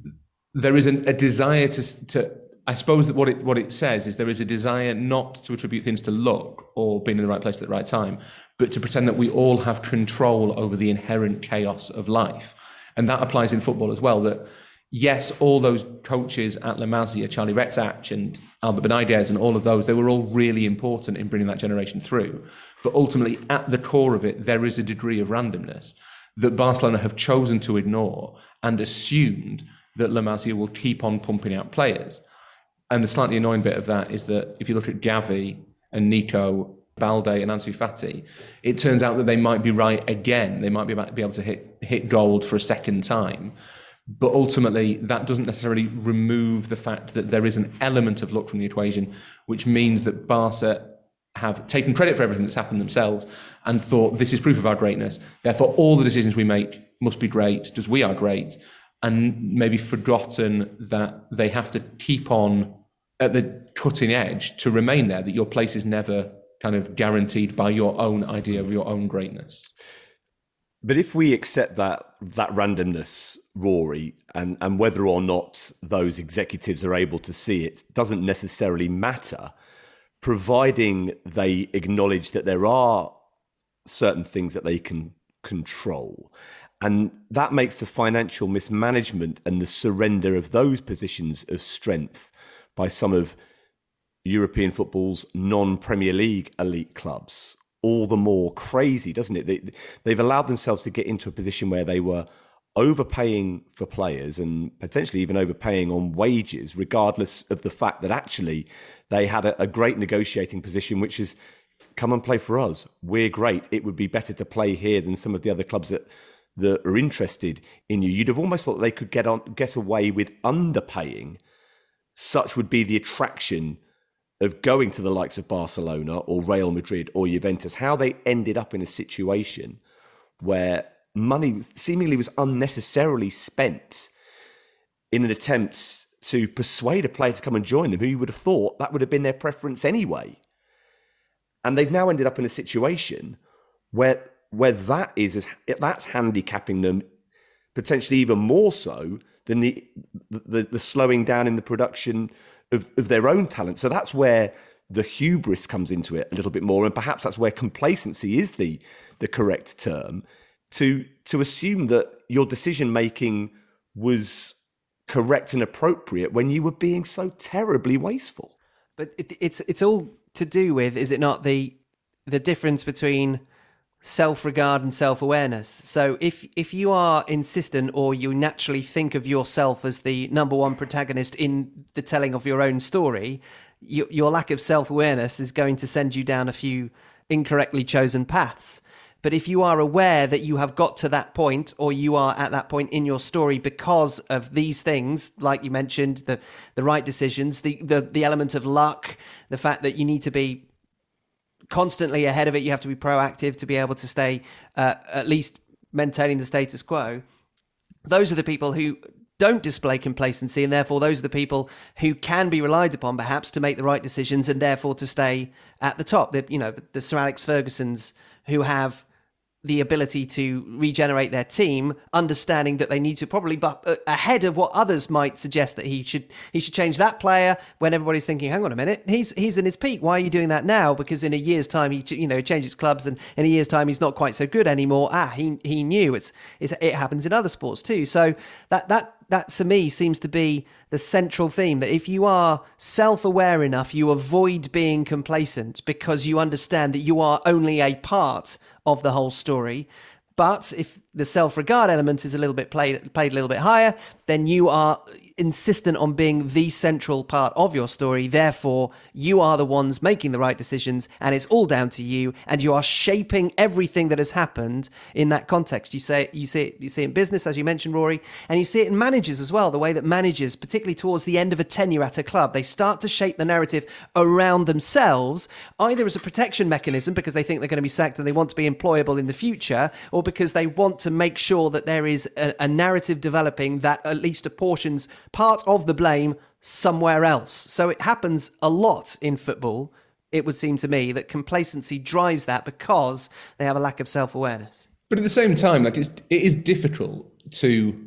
there is an, a desire to to. I suppose that what it what it says is there is a desire not to attribute things to luck or being in the right place at the right time, but to pretend that we all have control over the inherent chaos of life, and that applies in football as well. That yes, all those coaches at La Masia, Charlie Rexach and Albert Benaiges and all of those, they were all really important in bringing that generation through. But ultimately, at the core of it, there is a degree of randomness that Barcelona have chosen to ignore and assumed that La Masia will keep on pumping out players. And the slightly annoying bit of that is that if you look at Gavi and Nico, Balde and Ansu Fati, it turns out that they might be right again. They might be be able to hit hit gold for a second time. But ultimately, that doesn't necessarily remove the fact that there is an element of luck from the equation, which means that Barca have taken credit for everything that's happened themselves and thought this is proof of our greatness. Therefore, all the decisions we make must be great because we are great, and maybe forgotten that they have to keep on at the cutting edge to remain there, that your place is never kind of guaranteed by your own idea of your own greatness. But if we accept that that randomness, Rory, and, and whether or not those executives are able to see it doesn't necessarily matter, providing they acknowledge that there are certain things that they can control. And that makes the financial mismanagement and the surrender of those positions of strength by some of European football's non Premier League elite clubs all the more crazy, doesn't it? They, they've allowed themselves to get into a position where they were overpaying for players and potentially even overpaying on wages, regardless of the fact that actually they had a, a great negotiating position, which is come and play for us. We're great. It would be better to play here than some of the other clubs that that are interested in you. You'd have almost thought they could get on get away with underpaying. Such would be the attraction of going to the likes of Barcelona or Real Madrid or Juventus, how they ended up in a situation where money seemingly was unnecessarily spent in an attempt to persuade a player to come and join them, who you would have thought that would have been their preference anyway. And they've now ended up in a situation where where that is that's handicapping them potentially even more so than the the, the slowing down in the production of, of their own talent. So that's where the hubris comes into it a little bit more, and perhaps that's where complacency is the the correct term to to assume that your decision making was correct and appropriate when you were being so terribly wasteful. But it, it's it's all to do with, is it not, the the difference between self regard and self awareness. So if if you are insistent or you naturally think of yourself as the number one protagonist in the telling of your own story, you, your lack of self awareness is going to send you down a few incorrectly chosen paths. But if you are aware that you have got to that point, or you are at that point in your story because of these things, like you mentioned, the the right decisions, the the, the element of luck, the fact that you need to be constantly ahead of it, you have to be proactive to be able to stay uh, at least maintaining the status quo. Those are the people who don't display complacency, and therefore those are the people who can be relied upon, perhaps, to make the right decisions, and therefore to stay at the top. The, you know, the, the Sir Alex Fergusons who have the ability to regenerate their team, understanding that they need to probably but uh, ahead of what others might suggest that he should he should change that player when everybody's thinking, hang on a minute, he's he's in his peak. Why are you doing that now? Because in a year's time he you know changes clubs, and in a year's time he's not quite so good anymore. Ah, he he knew it's, it's it happens in other sports too. So that that that to me seems to be the central theme that if you are self-aware enough you avoid being complacent because you understand that you are only a part of the whole story. But if the self-regard element is a little bit played played a little bit higher then you are insistent on being the central part of your story. Therefore, you are the ones making the right decisions and it's all down to you and you are shaping everything that has happened in that context. You say you see it, you see it in business as you mentioned Rory and you see it in managers as well, the way that managers particularly towards the end of a tenure at a club, they start to shape the narrative around themselves either as a protection mechanism because they think they're going to be sacked and they want to be employable in the future or because they want to make sure that there is a, a narrative developing that at least apportions part of the blame somewhere else. So it happens a lot in football, it would seem to me, that complacency drives that because they have a lack of self awareness. But at the same time, like it's, it is difficult to.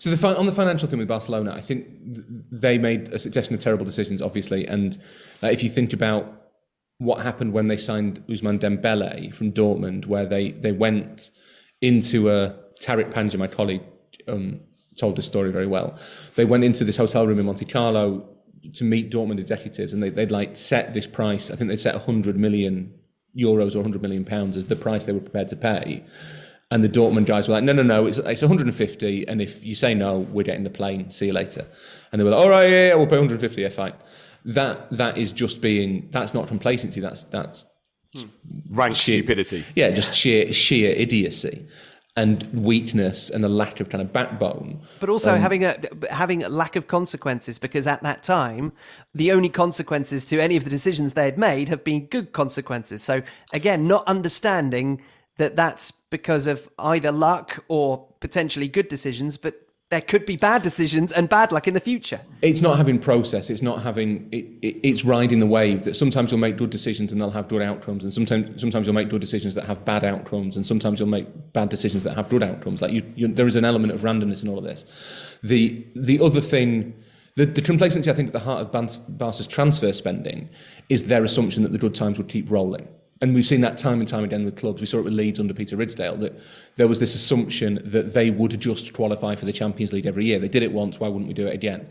So the on the financial thing with Barcelona, I think they made a succession of terrible decisions, obviously. And uh, if you think about what happened when they signed Ousmane Dembele from Dortmund, where they they went into a Tariq Panja, my colleague, um, told this story very well. They went into this hotel room in Monte Carlo to meet Dortmund executives, and they, would like set this price. I think they set 100 million euros or 100 million pounds as the price they were prepared to pay. And the Dortmund guys were like, no, no, no, it's, it's 150. And if you say no, we're getting the plane. See you later. And they were like, all right, yeah, yeah we'll pay 150. Yeah, fine. That that is just being. That's not complacency. That's that's. Rank sheer, stupidity. Yeah, yeah, just sheer sheer idiocy and weakness and a lack of kind of backbone. But also um, having a having a lack of consequences because at that time the only consequences to any of the decisions they had made have been good consequences. So again, not understanding that that's because of either luck or potentially good decisions, but there could be bad decisions and bad luck in the future. It's not having process. It's not having. It, it, it's riding the wave. That sometimes you'll make good decisions and they'll have good outcomes, and sometimes sometimes you'll make good decisions that have bad outcomes, and sometimes you'll make bad decisions that have good outcomes. Like you, you there is an element of randomness in all of this. The the other thing. The, the complacency, I think, at the heart of Barca's transfer spending is their assumption that the good times would keep rolling. And we've seen that time and time again with clubs. We saw it with Leeds under Peter Ridsdale that there was this assumption that they would just qualify for the Champions League every year. They did it once, why wouldn't we do it again?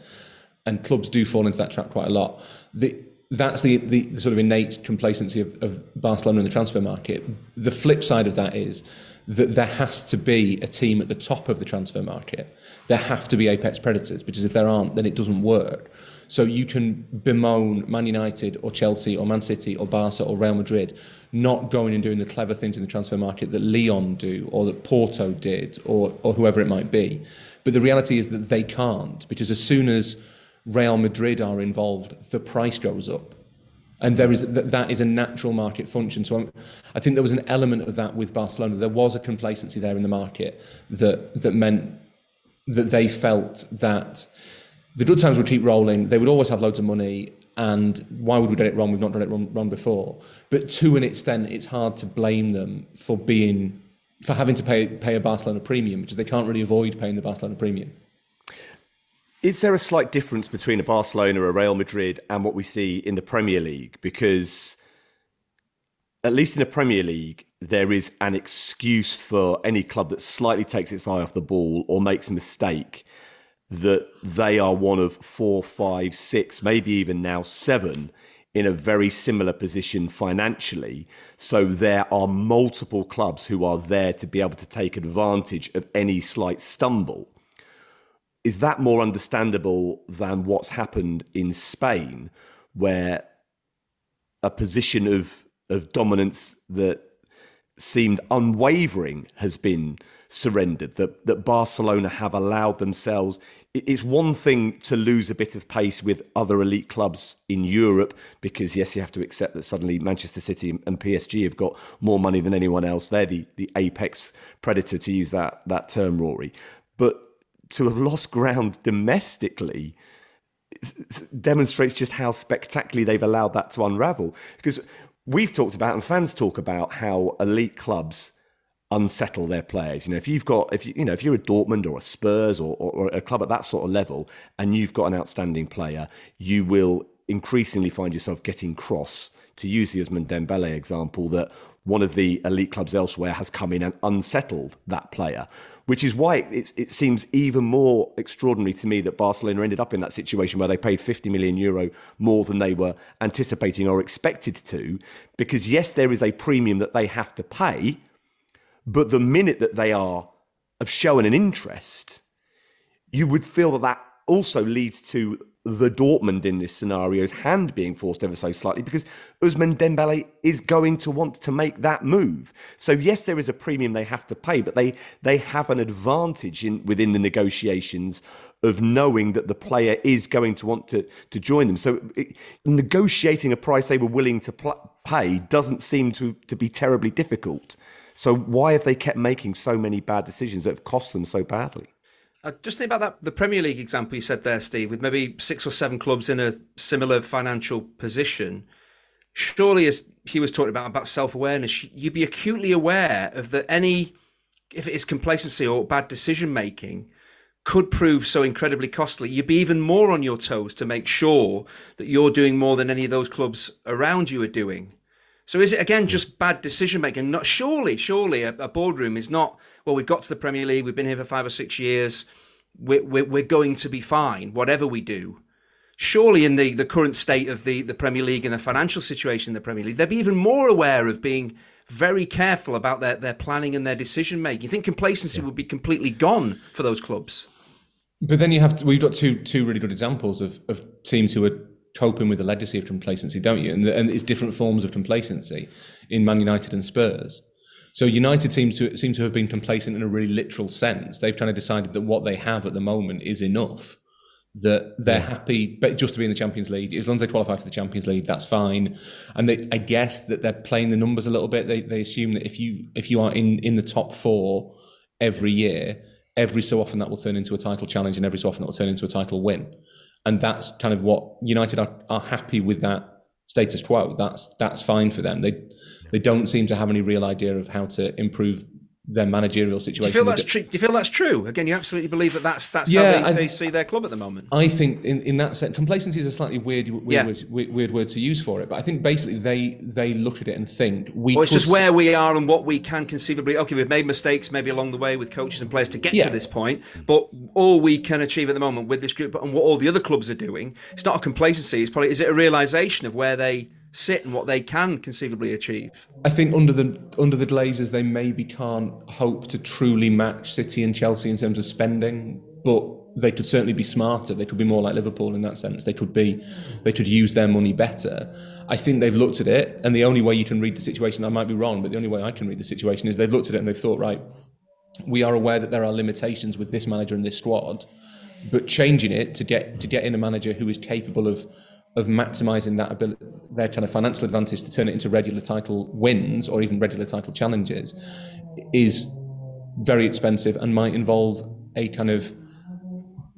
And clubs do fall into that trap quite a lot. The, that's the, the, the, sort of innate complacency of, of Barcelona in the transfer market. The flip side of that is that there has to be a team at the top of the transfer market. There have to be apex predators because if there aren't, then it doesn't work. So you can bemoan Man United or Chelsea or Man City or Barca or Real Madrid not going and doing the clever things in the transfer market that Lyon do or that Porto did or, or whoever it might be. But the reality is that they can't because as soon as Real Madrid are involved, the price goes up. And there is that is a natural market function. So I'm, i think there was an element of that with Barcelona. There was a complacency there in the market that that meant that they felt that the good times would keep rolling. They would always have loads of money. And why would we get it wrong? We've not done it wrong, wrong before. But to an extent, it's hard to blame them for being for having to pay pay a Barcelona premium because they can't really avoid paying the Barcelona premium. Is there a slight difference between a Barcelona, a Real Madrid, and what we see in the Premier League? Because at least in the Premier League, there is an excuse for any club that slightly takes its eye off the ball or makes a mistake that they are one of four, five, six, maybe even now seven in a very similar position financially. So there are multiple clubs who are there to be able to take advantage of any slight stumble. Is that more understandable than what's happened in Spain, where a position of, of dominance that seemed unwavering has been surrendered, that, that Barcelona have allowed themselves. It's one thing to lose a bit of pace with other elite clubs in Europe because, yes, you have to accept that suddenly Manchester City and PSG have got more money than anyone else. They're the, the apex predator, to use that, that term, Rory. But to have lost ground domestically demonstrates just how spectacularly they've allowed that to unravel. Because we've talked about, and fans talk about, how elite clubs unsettle their players. You know, if you've got if you you know if you're a Dortmund or a Spurs or, or, or a club at that sort of level, and you've got an outstanding player, you will increasingly find yourself getting cross. To use the Ousmane Dembele example, that one of the elite clubs elsewhere has come in and unsettled that player, which is why it, it, seems even more extraordinary to me that Barcelona ended up in that situation where they paid 50 million euro more than they were anticipating or expected to. Because, yes, there is a premium that they have to pay, but the minute that they are of showing an interest, you would feel that that also leads to the Dortmund in this scenario's hand being forced ever so slightly because Ousmane Dembele is going to want to make that move. So yes, there is a premium they have to pay, but they they have an advantage in within the negotiations of knowing that the player is going to want to to join them. So it, negotiating a price they were willing to pl- pay doesn't seem to to be terribly difficult. So why have they kept making so many bad decisions that have cost them so badly? I just think about that the Premier League example you said there, Steve, with maybe six or seven clubs in a similar financial position. Surely, as he was talking about about self awareness, you'd be acutely aware of that any, if it is complacency or bad decision making, could prove so incredibly costly. You'd be even more on your toes to make sure that you're doing more than any of those clubs around you are doing. So is it again hmm. just bad decision making? Not surely, surely a, a, boardroom is not. Well, we've got to the Premier League. We've been here for five or six years. We're, we're, we're going to be fine, whatever we do. Surely, in the, the current state of the, the Premier League and the financial situation in the Premier League, they'd be even more aware of being very careful about their, their planning and their decision making. You think complacency yeah. would be completely gone for those clubs? But then you have to, we've got two two really good examples of, of teams who are coping with the legacy of complacency, don't you? And, the, and it's different forms of complacency in Man United and Spurs. So United seems to seem to have been complacent in a really literal sense. They've kind of decided that what they have at the moment is enough. That they're yeah. happy, but just to be in the Champions League. As long as they qualify for the Champions League, that's fine. And they, I guess that they're playing the numbers a little bit. They, they assume that if you if you are in in the top four every year, every so often that will turn into a title challenge, and every so often that will turn into a title win and that's kind of what United are, are happy with that status quo. That's that's fine for them. They they don't seem to have any real idea of how to improve their managerial situation. Do you feel that's true? Do you feel that's true? Again, you absolutely believe that that's that's yeah, how they, I, they, see their club at the moment. I think in, in that sense, complacency is a slightly weird weird, yeah. word, weird, word to use for it. But I think basically they they look at it and think we. Well, it's just where we are and what we can conceivably. Okay, we've made mistakes maybe along the way with coaches and players to get yeah. to this point, but all we can achieve at the moment with this group and what all the other clubs are doing, it's not a complacency. It's probably is it a realization of where they sit and what they can conceivably achieve. I think under the under the Glazers, they maybe can't hope to truly match City and Chelsea in terms of spending, but they could certainly be smarter. They could be more like Liverpool in that sense. They could be, they could use their money better. I think they've looked at it, and the only way you can read the situation, I might be wrong, but the only way I can read the situation is they've looked at it and they've thought, right, we are aware that there are limitations with this manager and this squad, but changing it to get to get in a manager who is capable of of maximising that ability, their kind of financial advantage to turn it into regular title wins or even regular title challenges is very expensive and might involve a kind of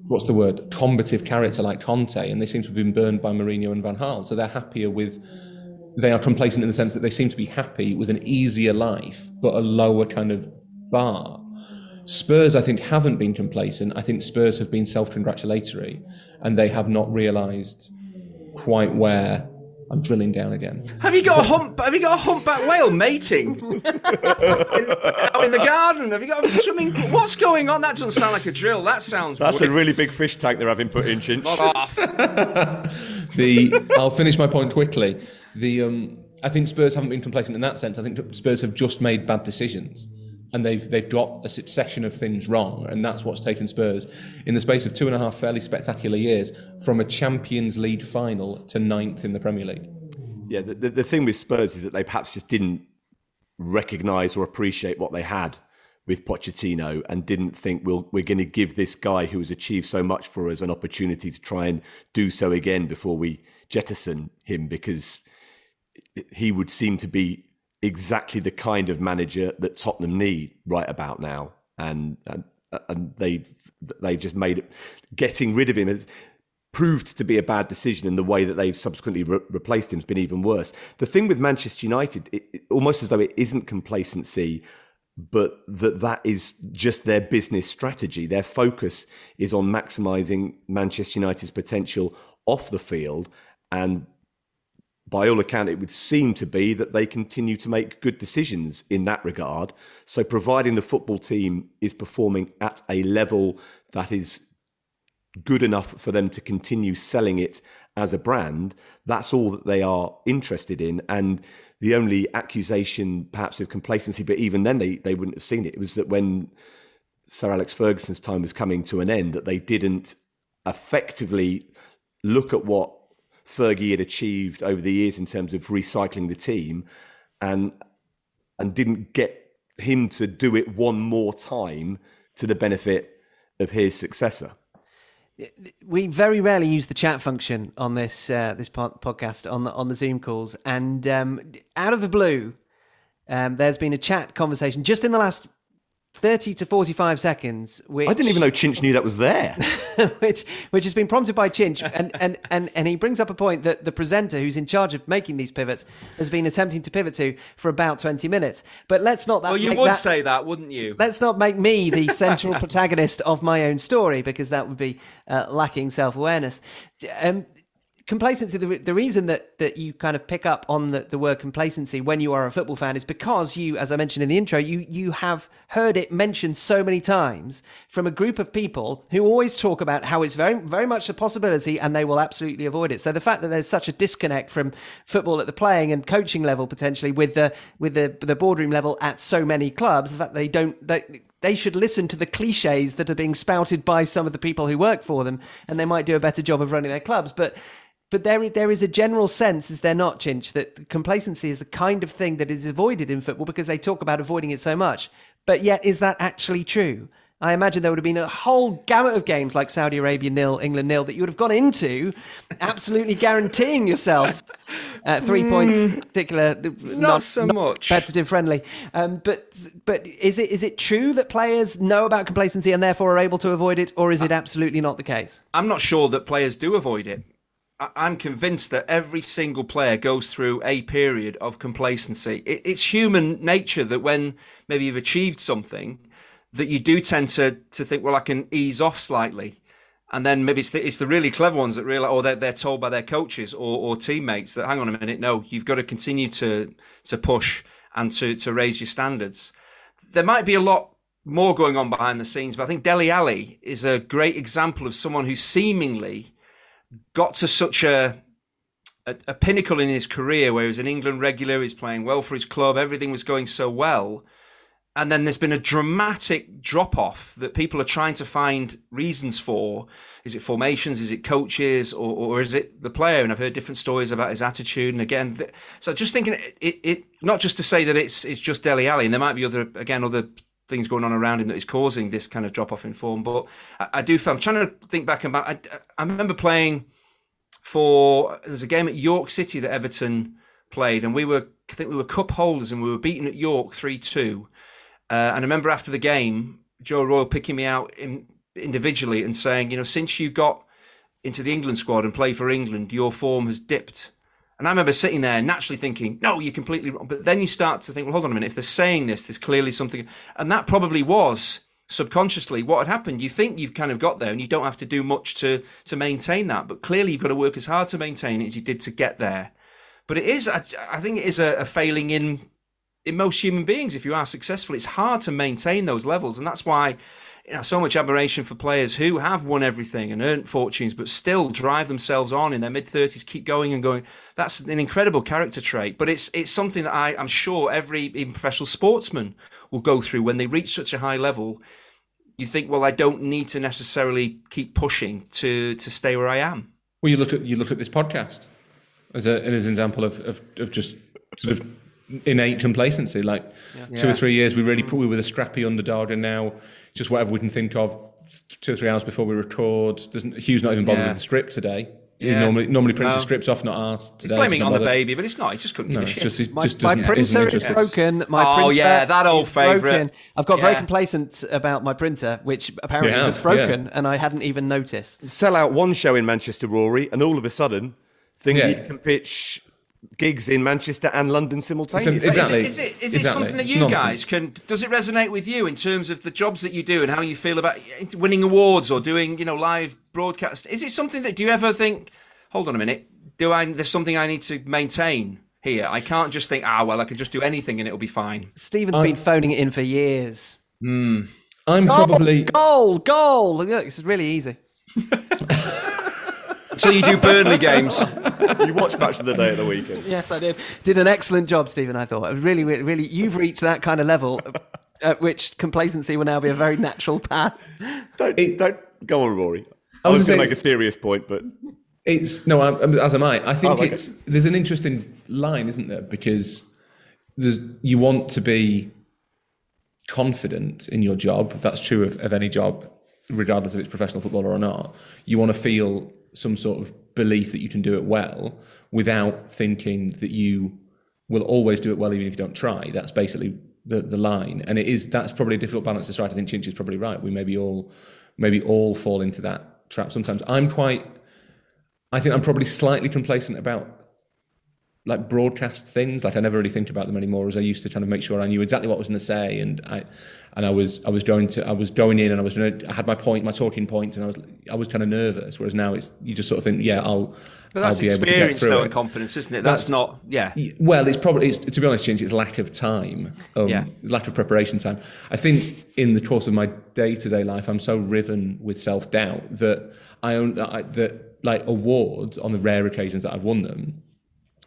what's the word combative character like Conte, and they seem to have been burned by Mourinho and Van Gaal, so they're happier with. They are complacent in the sense that they seem to be happy with an easier life, but a lower kind of bar. Spurs, I think, haven't been complacent. I think Spurs have been self congratulatory and they have not realised quite where I'm drilling down again. Have you got a hump? Have you got a humpback whale mating in, out in the garden? Have you got a swimming? What's going on? That doesn't sound like a drill. That sounds. That's weird. a really big fish tank they're having put in. Chinch. off. the I'll finish my point quickly. The um, I think Spurs haven't been complacent in that sense. I think Spurs have just made bad decisions and they've they've got a succession of things wrong, and that's what's taken Spurs in the space of two and a half fairly spectacular years from a Champions League final to ninth in the Premier League. Yeah, the, the, the thing with Spurs is that they perhaps just didn't recognise or appreciate what they had with Pochettino and didn't think we'll, we're going to give this guy who has achieved so much for us an opportunity to try and do so again before we jettison him because he would seem to be exactly the kind of manager that Tottenham need right about now, and and, and they they just made it. Getting rid of him has proved to be a bad decision, and the way that they've subsequently re- replaced him has been even worse. The thing with Manchester United, it, it, almost as though it isn't complacency, but that that is just their business strategy. Their focus is on maximising Manchester United's potential off the field, and by all account, it would seem to be that they continue to make good decisions in that regard. So, providing the football team is performing at a level that is good enough for them to continue selling it as a brand, that's all that they are interested in. And the only accusation, perhaps, of complacency, but even then they, they wouldn't have seen it, it was that when Sir Alex Ferguson's time was coming to an end, that they didn't effectively look at what Fergie had achieved over the years in terms of recycling the team and and didn't get him to do it one more time to the benefit of his successor. We very rarely use the chat function on this uh, this podcast on the on the Zoom calls, and um, out of the blue, um, there's been a chat conversation just in the last 30 to 45 seconds. Which, I didn't even know Chinch knew that was there. which which has been prompted by Chinch. And, and, and, and he brings up a point that the presenter who's in charge of making these pivots has been attempting to pivot to for about 20 minutes. But let's not that. Well, you would that, say that, wouldn't you? Let's not make me the central protagonist of my own story because that would be uh, lacking self awareness. Um, complacency the, the reason that that you kind of pick up on the, the word complacency when you are a football fan is because you as i mentioned in the intro you you have heard it mentioned so many times from a group of people who always talk about how it's very very much a possibility and they will absolutely avoid it. So the fact that there's such a disconnect from football at the playing and coaching level potentially with the with the the boardroom level at so many clubs the fact they don't they, they should listen to the cliches that are being spouted by some of the people who work for them and they might do a better job of running their clubs. But but there, there is a general sense, is there not, Chinch, that complacency is the kind of thing that is avoided in football because they talk about avoiding it so much. But yet, is that actually true? I imagine there would have been a whole gamut of games like Saudi Arabia nil, England nil that you would have gone into, absolutely guaranteeing yourself uh, three point mm, particular, not, not so not much competitive friendly. Um, but but is it is it true that players know about complacency and therefore are able to avoid it, or is it absolutely not the case? I'm not sure that players do avoid it. I'm convinced that every single player goes through a period of complacency. It's human nature that when maybe you've achieved something, that you do tend to to think, well, I can ease off slightly, and then maybe it's the, it's the really clever ones that realize, or they're, they're told by their coaches or, or teammates that, hang on a minute, no, you've got to continue to to push and to to raise your standards. There might be a lot more going on behind the scenes, but I think Dele Alli is a great example of someone who seemingly got to such a, a, a pinnacle in his career where he was an England regular, he's playing well for his club, everything was going so well. And then there's been a dramatic drop off that people are trying to find reasons for. Is it formations? Is it coaches? Or, or is it the player? And I've heard different stories about his attitude. And again, th- so just thinking it, it, not just to say that it's, it's just Dele Alli, and there might be other, again, other things going on around him that is causing this kind of drop off in form. But I, I do feel I'm trying to think back about. I, I remember playing for there was a game at York City that Everton played, and we were I think we were cup holders, and we were beaten at York three two. Uh, and I remember after the game, Joe Royle picking me out in, individually and saying, you know, since you got into the England squad and play for England, your form has dipped and I remember sitting there naturally thinking, no, you're completely wrong. But then you start to think, well, hold on a minute. If they're saying this, there's clearly something. And that probably was subconsciously what had happened. You think you've kind of got there and you don't have to do much to, to maintain that. But clearly you've got to work as hard to maintain it as you did to get there. But it is, I, think it is a, a failing in, in most human beings. If you are successful, it's hard to maintain those levels. And that's why you know, so much admiration for players who have won everything and earned fortunes, but still drive themselves on in their mid thirties, keep going and going. That's an incredible character trait. But it's it's something that I, I'm sure every even professional sportsman will go through when they reach such a high level. You think, well, I don't need to necessarily keep pushing to to stay where I am. Well, you look at you look at this podcast as a as an example of, of, of just sort of innate complacency. Like yeah. two yeah. or three years, we really put we were the scrappy underdog, and now just whatever we can think of two or three hours before we record. Doesn't Hugh's not even bothered yeah. with the script today. He normally normally prints no. the scripts off, not asked. Today, He's blaming on the baby, but it's not. He just couldn't no, give a shit. Just, my, just my printer is broken. My oh printer yeah, that old favourite. I've got yeah. very complacent about my printer, which apparently yeah, was broken, yeah. and I hadn't even noticed. Sell out one show in Manchester, Rory, and all of a sudden, think you can pitch gigs in Manchester and London simultaneously. Exactly. Is it, is it, is it Exactly. something that It's you nonsense. guys can? Does it resonate with you in terms of the jobs that you do and how you feel about winning awards or doing, you know, live broadcast? Is it something that do you ever think? Hold on a minute. Do I? There's something I need to maintain here. I can't just think, ah, well, I can just do anything and it'll be fine. Stephen's been phoning it in for years. I'm probably. Goal, goal. Look, it's really easy. So you do Burnley games. you watch Match of the Day at the weekend. Yes, I did. Did an excellent job, Stephen. I thought really, really, really you've reached that kind of level uh, at which complacency will now be a very natural path. Don't, don't go on, Rory. I I was was going to make a serious point, but It's no, I'm, um, as am I. I think Oh, okay. it's there's an interesting line, isn't there? Because there's you want to be confident in your job. That's true of, of any job, regardless if it's professional footballer or not. You want to feel some sort of belief that you can do it well without thinking that you will always do it well even if you don't try. That's basically the, the line. And it is that's probably a difficult balance to strike. I think Chinch is probably right. We maybe all maybe all fall into that trap sometimes. I'm quite I think I'm probably slightly complacent about like broadcast things. Like I never really think about them anymore, as I used to. Kind of make sure I knew exactly what I was going to say, and I and I was I was going to I was going in, and I was going to I had my point, my talking points, and I was I was kind of nervous. Whereas now it's you just sort of think, yeah, I'll But that's I'll be able to get experience, though, it. and confidence, isn't it? That's, That's- not. Yeah. Well, it's probably, it's, to be honest, Chinch, it's lack of time, um, Yeah. lack of preparation time. I think in the course of my day to day life, I'm so riven with self doubt that I own that, I, that like awards on the rare occasions that I've won them,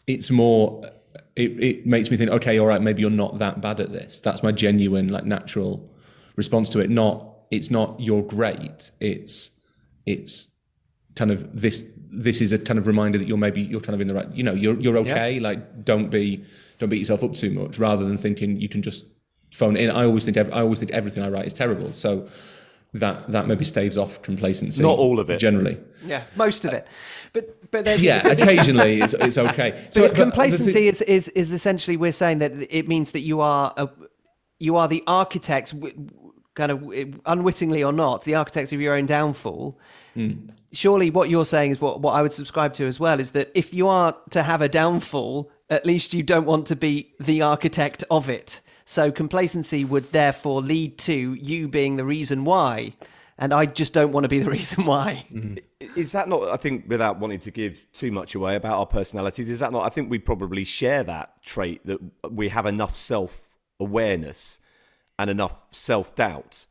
it's more. It, it makes me think, okay, all right, maybe you're not that bad at this. That's my genuine, like, natural response to it. Not, it's not you're great. It's, it's kind of this this is a kind of reminder that you're maybe you're kind of in the right you know you're you're okay like don't be don't beat yourself up too much rather than thinking you can just phone in i always think i always think everything i write is terrible so that that maybe staves off complacency Not all of it. generally Yeah, most of it. But but then yeah occasionally it's, it's okay But so if but the complacency thing- is, is is essentially we're saying that it means that you are a, you are the architects, kind of unwittingly or not, the architects of your own downfall. Hmm. Surely, what you're saying is what what I would subscribe to as well is that if you are to have a downfall, at least you don't want to be the architect of it. So complacency would therefore lead to you being the reason why, and I just don't want to be the reason why. Mm. is that not? I think without wanting to give too much away about our personalities, is that not? I think we probably share that trait that we have enough self awareness and enough self doubt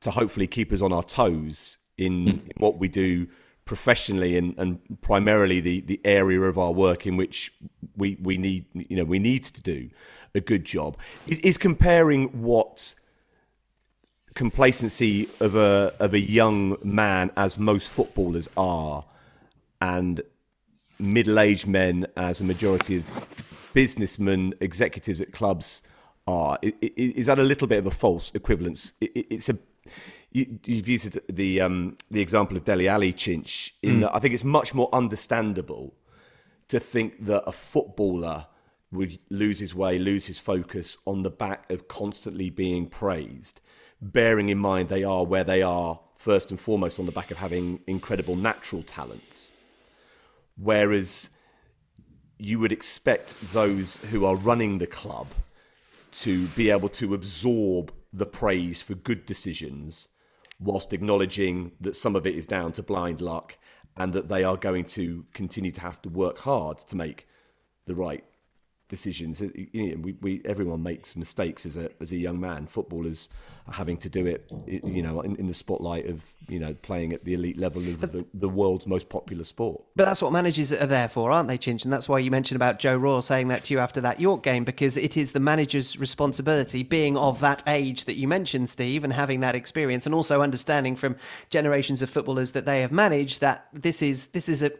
to hopefully keep us on our toes in, in what we do professionally and, and primarily the, the area of our work in which we, we need you know we need to do a good job. Is, is comparing what complacency of a of a young man as most footballers are and middle-aged men as a majority of businessmen executives at clubs are is that a little bit of a false equivalence? It's a you, you've used the um, the example of Dele Alli Chinch in that I think it's much more understandable to think that a footballer would lose his way, lose his focus on the back of constantly being praised, bearing in mind they are where they are first and foremost on the back of having incredible natural talents. Whereas you would expect those who are running the club to be able to absorb the praise for good decisions whilst acknowledging that some of it is down to blind luck and that they are going to continue to have to work hard to make the right decisions. You know, we, we everyone makes mistakes as a as a young man. Footballers are having to do it, you know, in, in the spotlight of you know playing at the elite level of the, the world's most popular sport. But that's what managers are there for, aren't they, Chinch? And that's why you mentioned about Joe Royle saying that to you after that York game, because it is the manager's responsibility, being of that age that you mentioned, Steve, and having that experience, and also understanding from generations of footballers that they have managed that this is this is a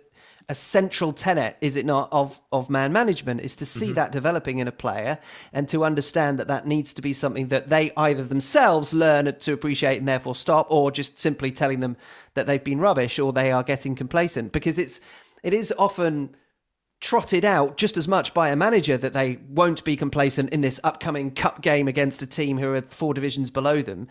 a central tenet, is it not, of of man management is to see mm-hmm. that developing in a player and to understand that that needs to be something that they either themselves learn to appreciate and therefore stop, or just simply telling them that they've been rubbish or they are getting complacent because it's it is often trotted out just as much by a manager that they won't be complacent in this upcoming cup game against a team who are four divisions below them.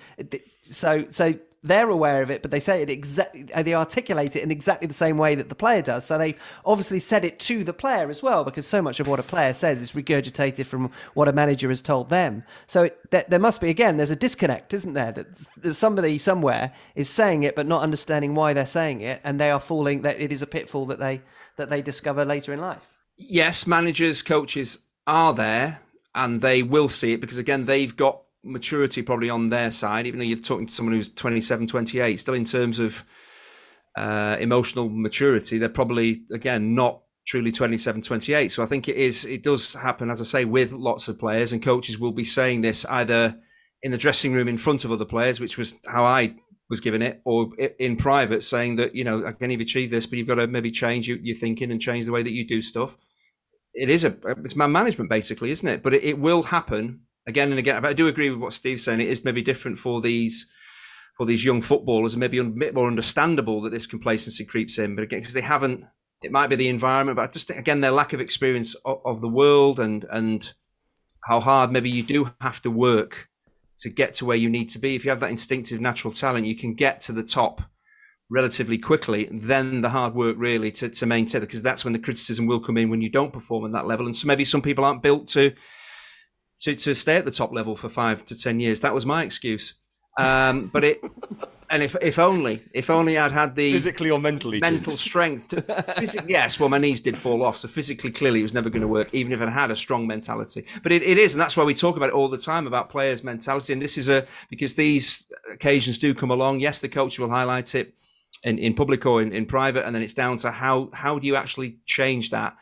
So, so they're aware of it, but they say it exactly, uh, they articulate it in exactly the same way that the player does. So they obviously said it to the player as well, because so much of what a player says is regurgitated from what a manager has told them. So it, there, there must be, again, there's a disconnect, isn't there? That, that somebody somewhere is saying it, but not understanding why they're saying it, and they are falling, that it is a pitfall that they, that they discover later in life. Yes, managers, coaches are there and they will see it because, again, they've got maturity probably on their side, even though you're talking to someone who's 27, 28, still in terms of uh, emotional maturity, they're probably, again, not truly 27, 28. So I think it is, it does happen, as I say, with lots of players and coaches will be saying this either in the dressing room in front of other players, which was how I was given it, or in private saying that, you know, again, you've achieved this, but you've got to maybe change your, your thinking and change the way that you do stuff. It is a, it's man management basically, isn't it? But it, it will happen again and again. But I do agree with what Steve's saying. It is maybe different for these for these young footballers, and maybe a bit more understandable that this complacency creeps in. But again, because they haven't, it might be the environment. But I just think again their lack of experience of, of the world and and how hard maybe you do have to work to get to where you need to be. If you have that instinctive natural talent, you can get to the top relatively quickly. Then the hard work really to, to maintain, it because that's when the criticism will come in when you don't perform at that level. And so maybe some people aren't built to to, to stay at the top level for five to ten years. That was my excuse. Um, but it, and if if only if only I'd had the physically or mentally mental strength. To, phys- yes, well, my knees did fall off, so physically, clearly, it was never going to work, even if I had a strong mentality. But it, it is, and that's why we talk about it all the time about players' mentality. And this is a because these occasions do come along. Yes, the coach will highlight it in, in public or in, in private, and then it's down to how how do you actually change that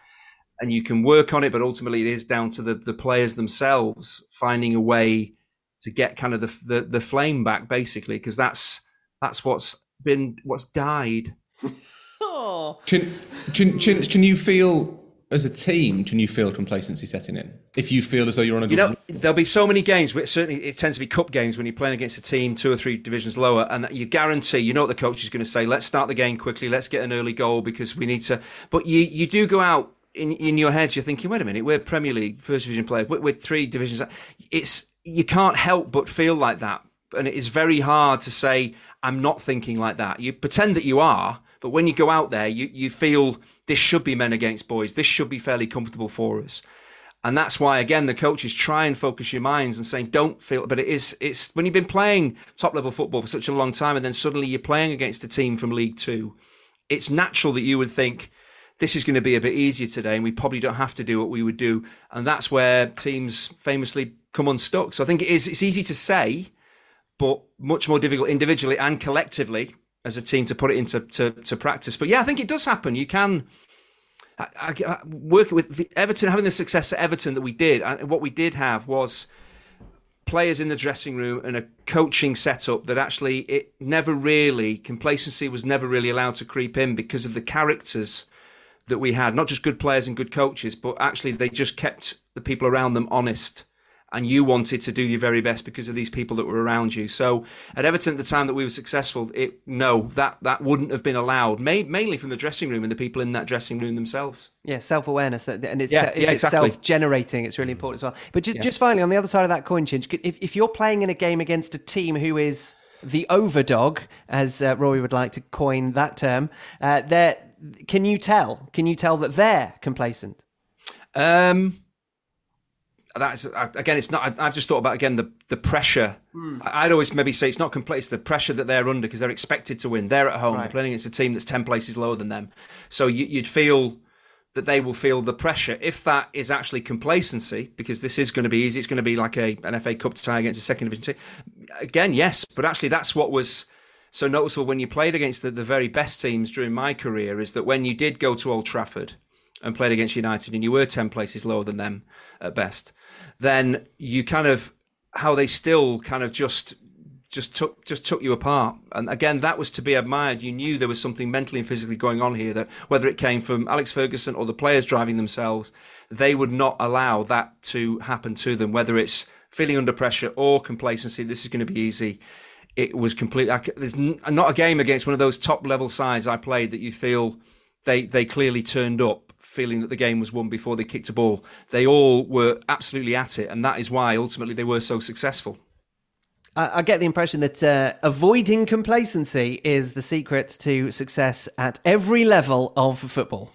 and you can work on it, but ultimately it is down to the, the players themselves finding a way to get kind of the the, the flame back, basically, because that's that's what's been what's died. oh. Can, can, can, can you feel as a team, can you feel complacency setting in? If you feel as though you're on a good... You know, there'll be so many games, but certainly it tends to be cup games when you're playing against a team two or three divisions lower, and you guarantee, you know what the coach is going to say, let's start the game quickly, let's get an early goal because we need to... But you, you do go out in in your heads, you're thinking, wait a minute, we're Premier League first division players, we're, we're, three divisions. It's you can't help but feel like that, and it is very hard to say I'm not thinking like that. You pretend that you are, but when you go out there, you you feel this should be men against boys. This should be fairly comfortable for us. And that's why, again, the coaches try and focus your minds and saying, don't feel, but it is, it's when you've been playing top level football for such a long time and then suddenly you're playing against a team from League Two, it's natural that you would think, this is going to be a bit easier today and we probably don't have to do what we would do. And that's where teams famously come unstuck. So I think it is, it's easy to say, but much more difficult individually and collectively as a team to put it into to, to practice. But yeah, I think it does happen. You can I, I, work with Everton, having the success at Everton that we did. what we did have was players in the dressing room and a coaching setup that actually it never really complacency was never really allowed to creep in because of the characters that we had, not just good players and good coaches, but actually they just kept the people around them honest. And you wanted to do your very best because of these people that were around you. So at Everton, at the time that we were successful, it no, that that wouldn't have been allowed. mainly from the dressing room and the people in that dressing room themselves. Yeah, self awareness, and it's yeah, yeah, exactly. self generating. It's really important as well. But just yeah. just finally, on the other side of that coin, Chinch, if if you're playing in a game against a team who is the overdog, as uh, Rory would like to coin that term, uh, they're can you tell? Can you tell that they're complacent? Um, that's again, it's not. I've just thought about again the the pressure. Mm. I'd always maybe say it's not complete. It's the pressure that they're under because they're expected to win. They're at home. Right. They're playing against a team that's ten places lower than them. So you, you'd feel that they will feel the pressure. If that is actually complacency, because this is going to be easy, it's going to be like a an FA Cup tie against a second division team. Again, yes, but actually that's what was so noticeable when you played against the, the very best teams during my career is that when you did go to Old Trafford and played against United and you were 10 places lower than them at best, then you kind of, how they still kind of just just took just took you apart. And again, that was to be admired. You knew there was something mentally and physically going on here. That whether it came from Alex Ferguson or the players driving themselves, they would not allow that to happen to them. Whether it's feeling under pressure or complacency, this is going to be easy it was complete. There's not a game against one of those top level sides I played that you feel they they clearly turned up feeling that the game was won before they kicked a ball. They all were absolutely at it, and that is why ultimately they were so successful. I, I get the impression that uh, avoiding complacency is the secret to success at every level of football.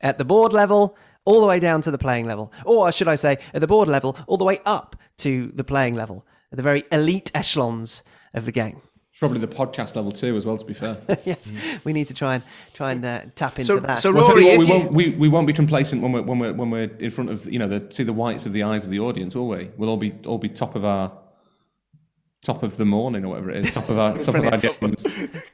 At the board level, all the way down to the playing level. Or should I say, at the board level, all the way up to the playing level, at the very elite echelons of the game. Probably the podcast level too, as well. To be fair. yes, we need to try and try and uh, tap into So- that. so Well, I'll tell Rory, you what, we, you- won't, we, we won't be complacent when we're, when we're when we're in front of you know the see the whites of the eyes of the audience, will we? We'll all be all be top of our top of the morning or whatever it is, top of our top of our games.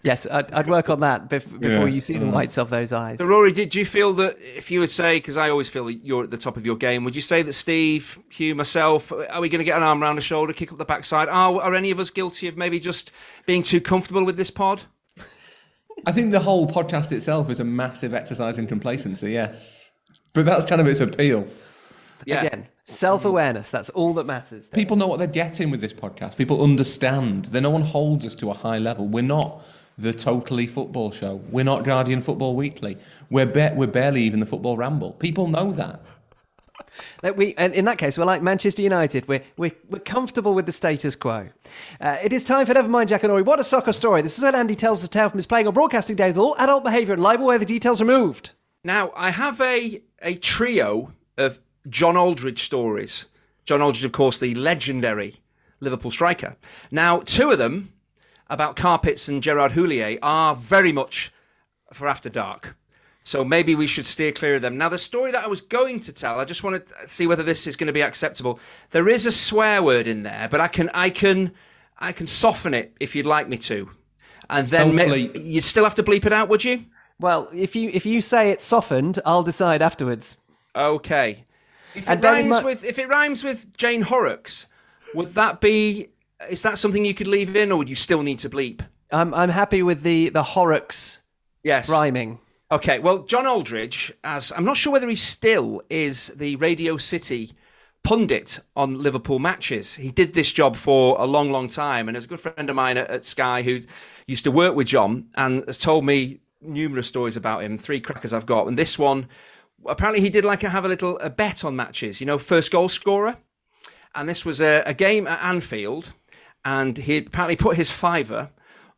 yes, I'd, I'd work on that bef- before Yeah. you see the mm. whites of those eyes. So, Rory, did you feel that if you would say, because I always feel that you're at the top of your game, would you say that Steve, Hugh, myself, are we going to get an arm around the shoulder, kick up the backside? Are, are any of us guilty of maybe just being too comfortable with this pod? I think the whole podcast itself is a massive exercise in complacency. Yes, but that's kind of its appeal. Yeah. Again, self awareness, that's all that matters. People know what they're getting with this podcast. People understand. Then no one holds us to a high level. We're not the totally football show. We're not Guardian Football Weekly. We're ba- we're barely even the Football Ramble. People know that. That we, and in that case, we're like Manchester United. We're, we're, we're comfortable with the status quo. Uh, it is time for Nevermind Jackanory. What a soccer story. This is when Andy tells the tale from his playing or broadcasting days with all adult behaviour and libel where the details are moved. Now, I have a, a trio of John Aldridge stories. John Aldridge, of course, the legendary Liverpool striker. Now, two of them about carpets and Gerard Houllier are very much for after dark. So maybe we should steer clear of them. Now, the story that I was going to tell, I just want to see whether this is going to be acceptable. There is a swear word in there, but I can, I can, I can soften it if you'd like me to. And then ma- you'd still have to bleep it out, would you? Well, if you if you say it's softened, I'll decide afterwards. Okay. If it And rhymes with if it rhymes with Jane Horrocks, would that be is that something you could leave in or would you still need to bleep? I'm I'm happy with the the Horrocks Yes. rhyming. Okay, well John Aldridge, as I'm not sure whether he still is the Radio City pundit on Liverpool matches. He did this job for a long, long time, and there's a good friend of mine at, at Sky who used to work with John and has told me numerous stories about him. Three crackers I've got, and this one apparently he did like have a little a bet on matches. You know, first goal scorer, and this was a, a game at Anfield, and he apparently put his fiver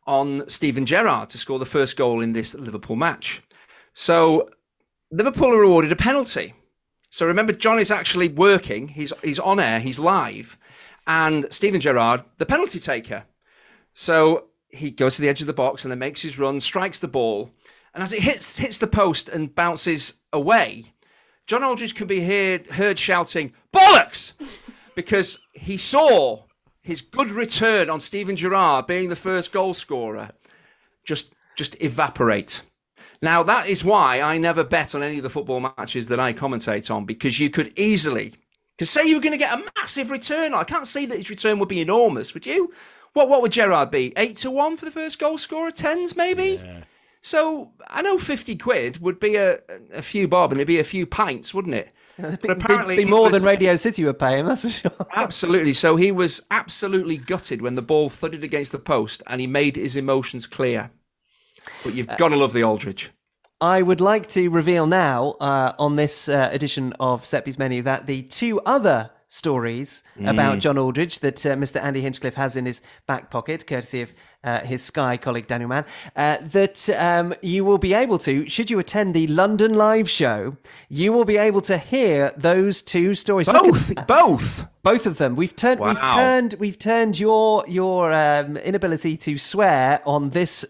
on Steven Gerrard to score the first goal in this Liverpool match. So Liverpool are awarded a penalty. So remember, John is actually working. He's he's on air. He's live, and Steven Gerrard, the penalty taker. So he goes to the edge of the box and then makes his run, strikes the ball, and as it hits hits the post and bounces away, John Aldridge can be heard heard shouting "bollocks" because he saw his good return on Steven Gerrard being the first goal scorer just just evaporate. Now that is why I never bet on any of the football matches that I commentate on because you could easily because say you were going to get a massive return. I can't see that his return would be enormous, would you? What what would Gerrard be? Eight to one for the first goal scorer, tens maybe. So I know fifty quid would be a a few bob and it'd be a few pints, wouldn't it? But apparently be, be more was- than Radio City would pay him. That's for sure. Absolutely. So he was absolutely gutted when the ball thudded against the post and he made his emotions clear. But you've got to love the Aldridge. I would like to reveal now uh, on this uh, edition of Set Piece Menu that the two other stories about John Aldridge that uh, Mr. Andy Hinchcliffe has in his back pocket, courtesy of uh, his Sky colleague Daniel Mann, uh, that um, you will be able to, should you attend the London live show, you will be able to hear those two stories. Both, both. both of them. We've turned. We've turned. We've turned your your um, inability to swear on this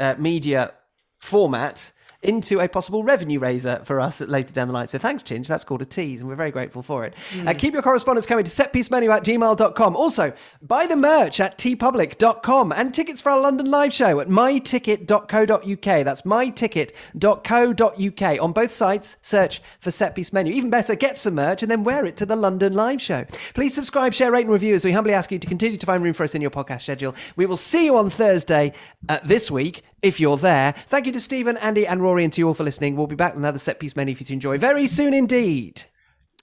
uh, media format into a possible revenue raiser for us later down the line. So thanks, Chinch. That's called a tease, and we're very grateful for it. Uh, keep your correspondence coming to setpiecemenu at gmail.com. Also, buy the merch at teepublic.com and tickets for our London live show at myticket.co.uk. That's myticket.co.uk. On both sites, search for Setpiece Menu. Even better, get some merch and then wear it to the London live show. Please subscribe, share, rate, and review as we humbly ask you to continue to find room for us in your podcast schedule. We will see you on Thursday uh, this week if you're there. Thank you to Stephen, Andy, and Rory, and to you all for listening. We'll be back with another set piece menu for you to enjoy very soon indeed.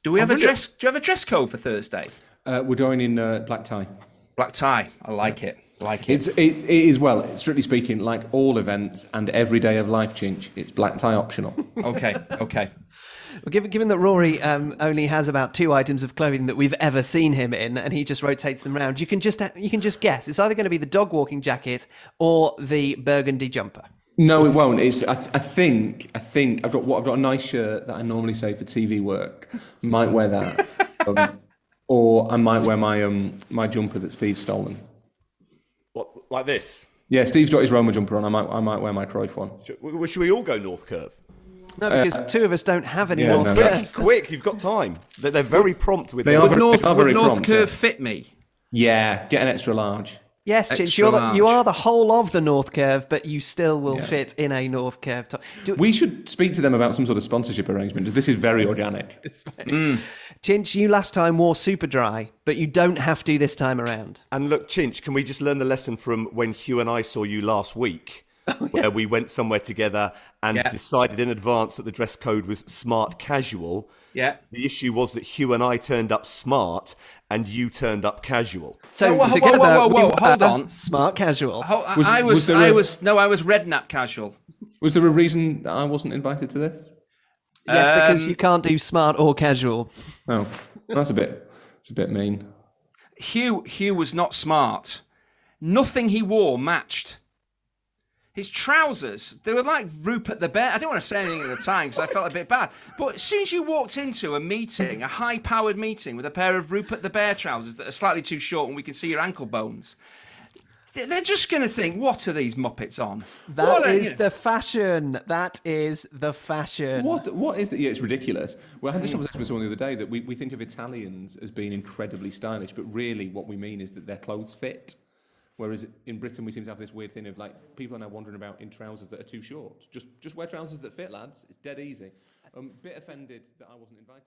Do we have a dress? Do you have a dress code for Thursday? Uh, we're going in uh, black tie. Black tie. I like it. I like it. It's it, it is well, strictly speaking, like all events and every day of life, Chinch. It's black tie optional. Okay. Okay. Well, given, given that Rory um, only has about two items of clothing that we've ever seen him in, and he just rotates them around, you can just you can just guess. It's either going to be the dog walking jacket or the burgundy jumper. No, it won't. It's. I, I think. I think I've got. What I've got a nice shirt that I normally say for TV work. Might wear that, um, or I might wear my um my jumper that Steve's stolen. What, like this? Yeah, Steve's got his Roma jumper on. I might. I might wear my Cruyff one. Should, well, should we all go North Curve? No, uh, because two of us don't have any yeah, North no, Curves. that's- Quick, you've got time. They're, they're very prompt with They their- are Would North, they are would very North prompt, Curve yeah. fit me? Yeah, get an extra large. Yes, Chinch, you're the, you are the whole of the North Curve, but you still will Yeah. fit in a North Curve top. Do, We should speak to them about some sort of sponsorship arrangement, because this is very organic. Mm. Chinch, you last time wore Superdry, but you don't have to this time around. And look, Chinch, can we just learn the lesson from when Hugh and I saw you last week, where we went somewhere together and Yeah. decided in advance that the dress code was smart casual? Yeah. The issue was that Hugh and I turned up smart and you turned up casual. So No, whoa, whoa, together, whoa, whoa, we whoa, hold on. Smart casual. Oh, I- Was- I was was, I a- was, no, I was redknapp casual. Was there a reason that I wasn't invited to this? yes, because um, you can't do smart or casual. Oh, that's a bit. It's a bit mean. Hugh, Hugh was not smart. Nothing he wore matched. His trousers, they were like Rupert the Bear. I didn't want to say anything at the time because I felt a bit bad. But as soon as you walked into a meeting, a high powered meeting with a pair of Rupert the Bear trousers that are slightly too short and we can see your ankle bones, they're just going to think, what are these Muppets on? That What are- is the fashion. That is the fashion. What what is it? Yeah, it's ridiculous. Well, I had this conversation with someone the other day that we, we think of Italians as being incredibly stylish, but really what we mean is that their clothes fit. Whereas in Britain we seem to have this weird thing of like people are now wandering about in trousers that are too short. Just just wear trousers that fit, lads. It's dead easy. Um, bit offended that I wasn't invited.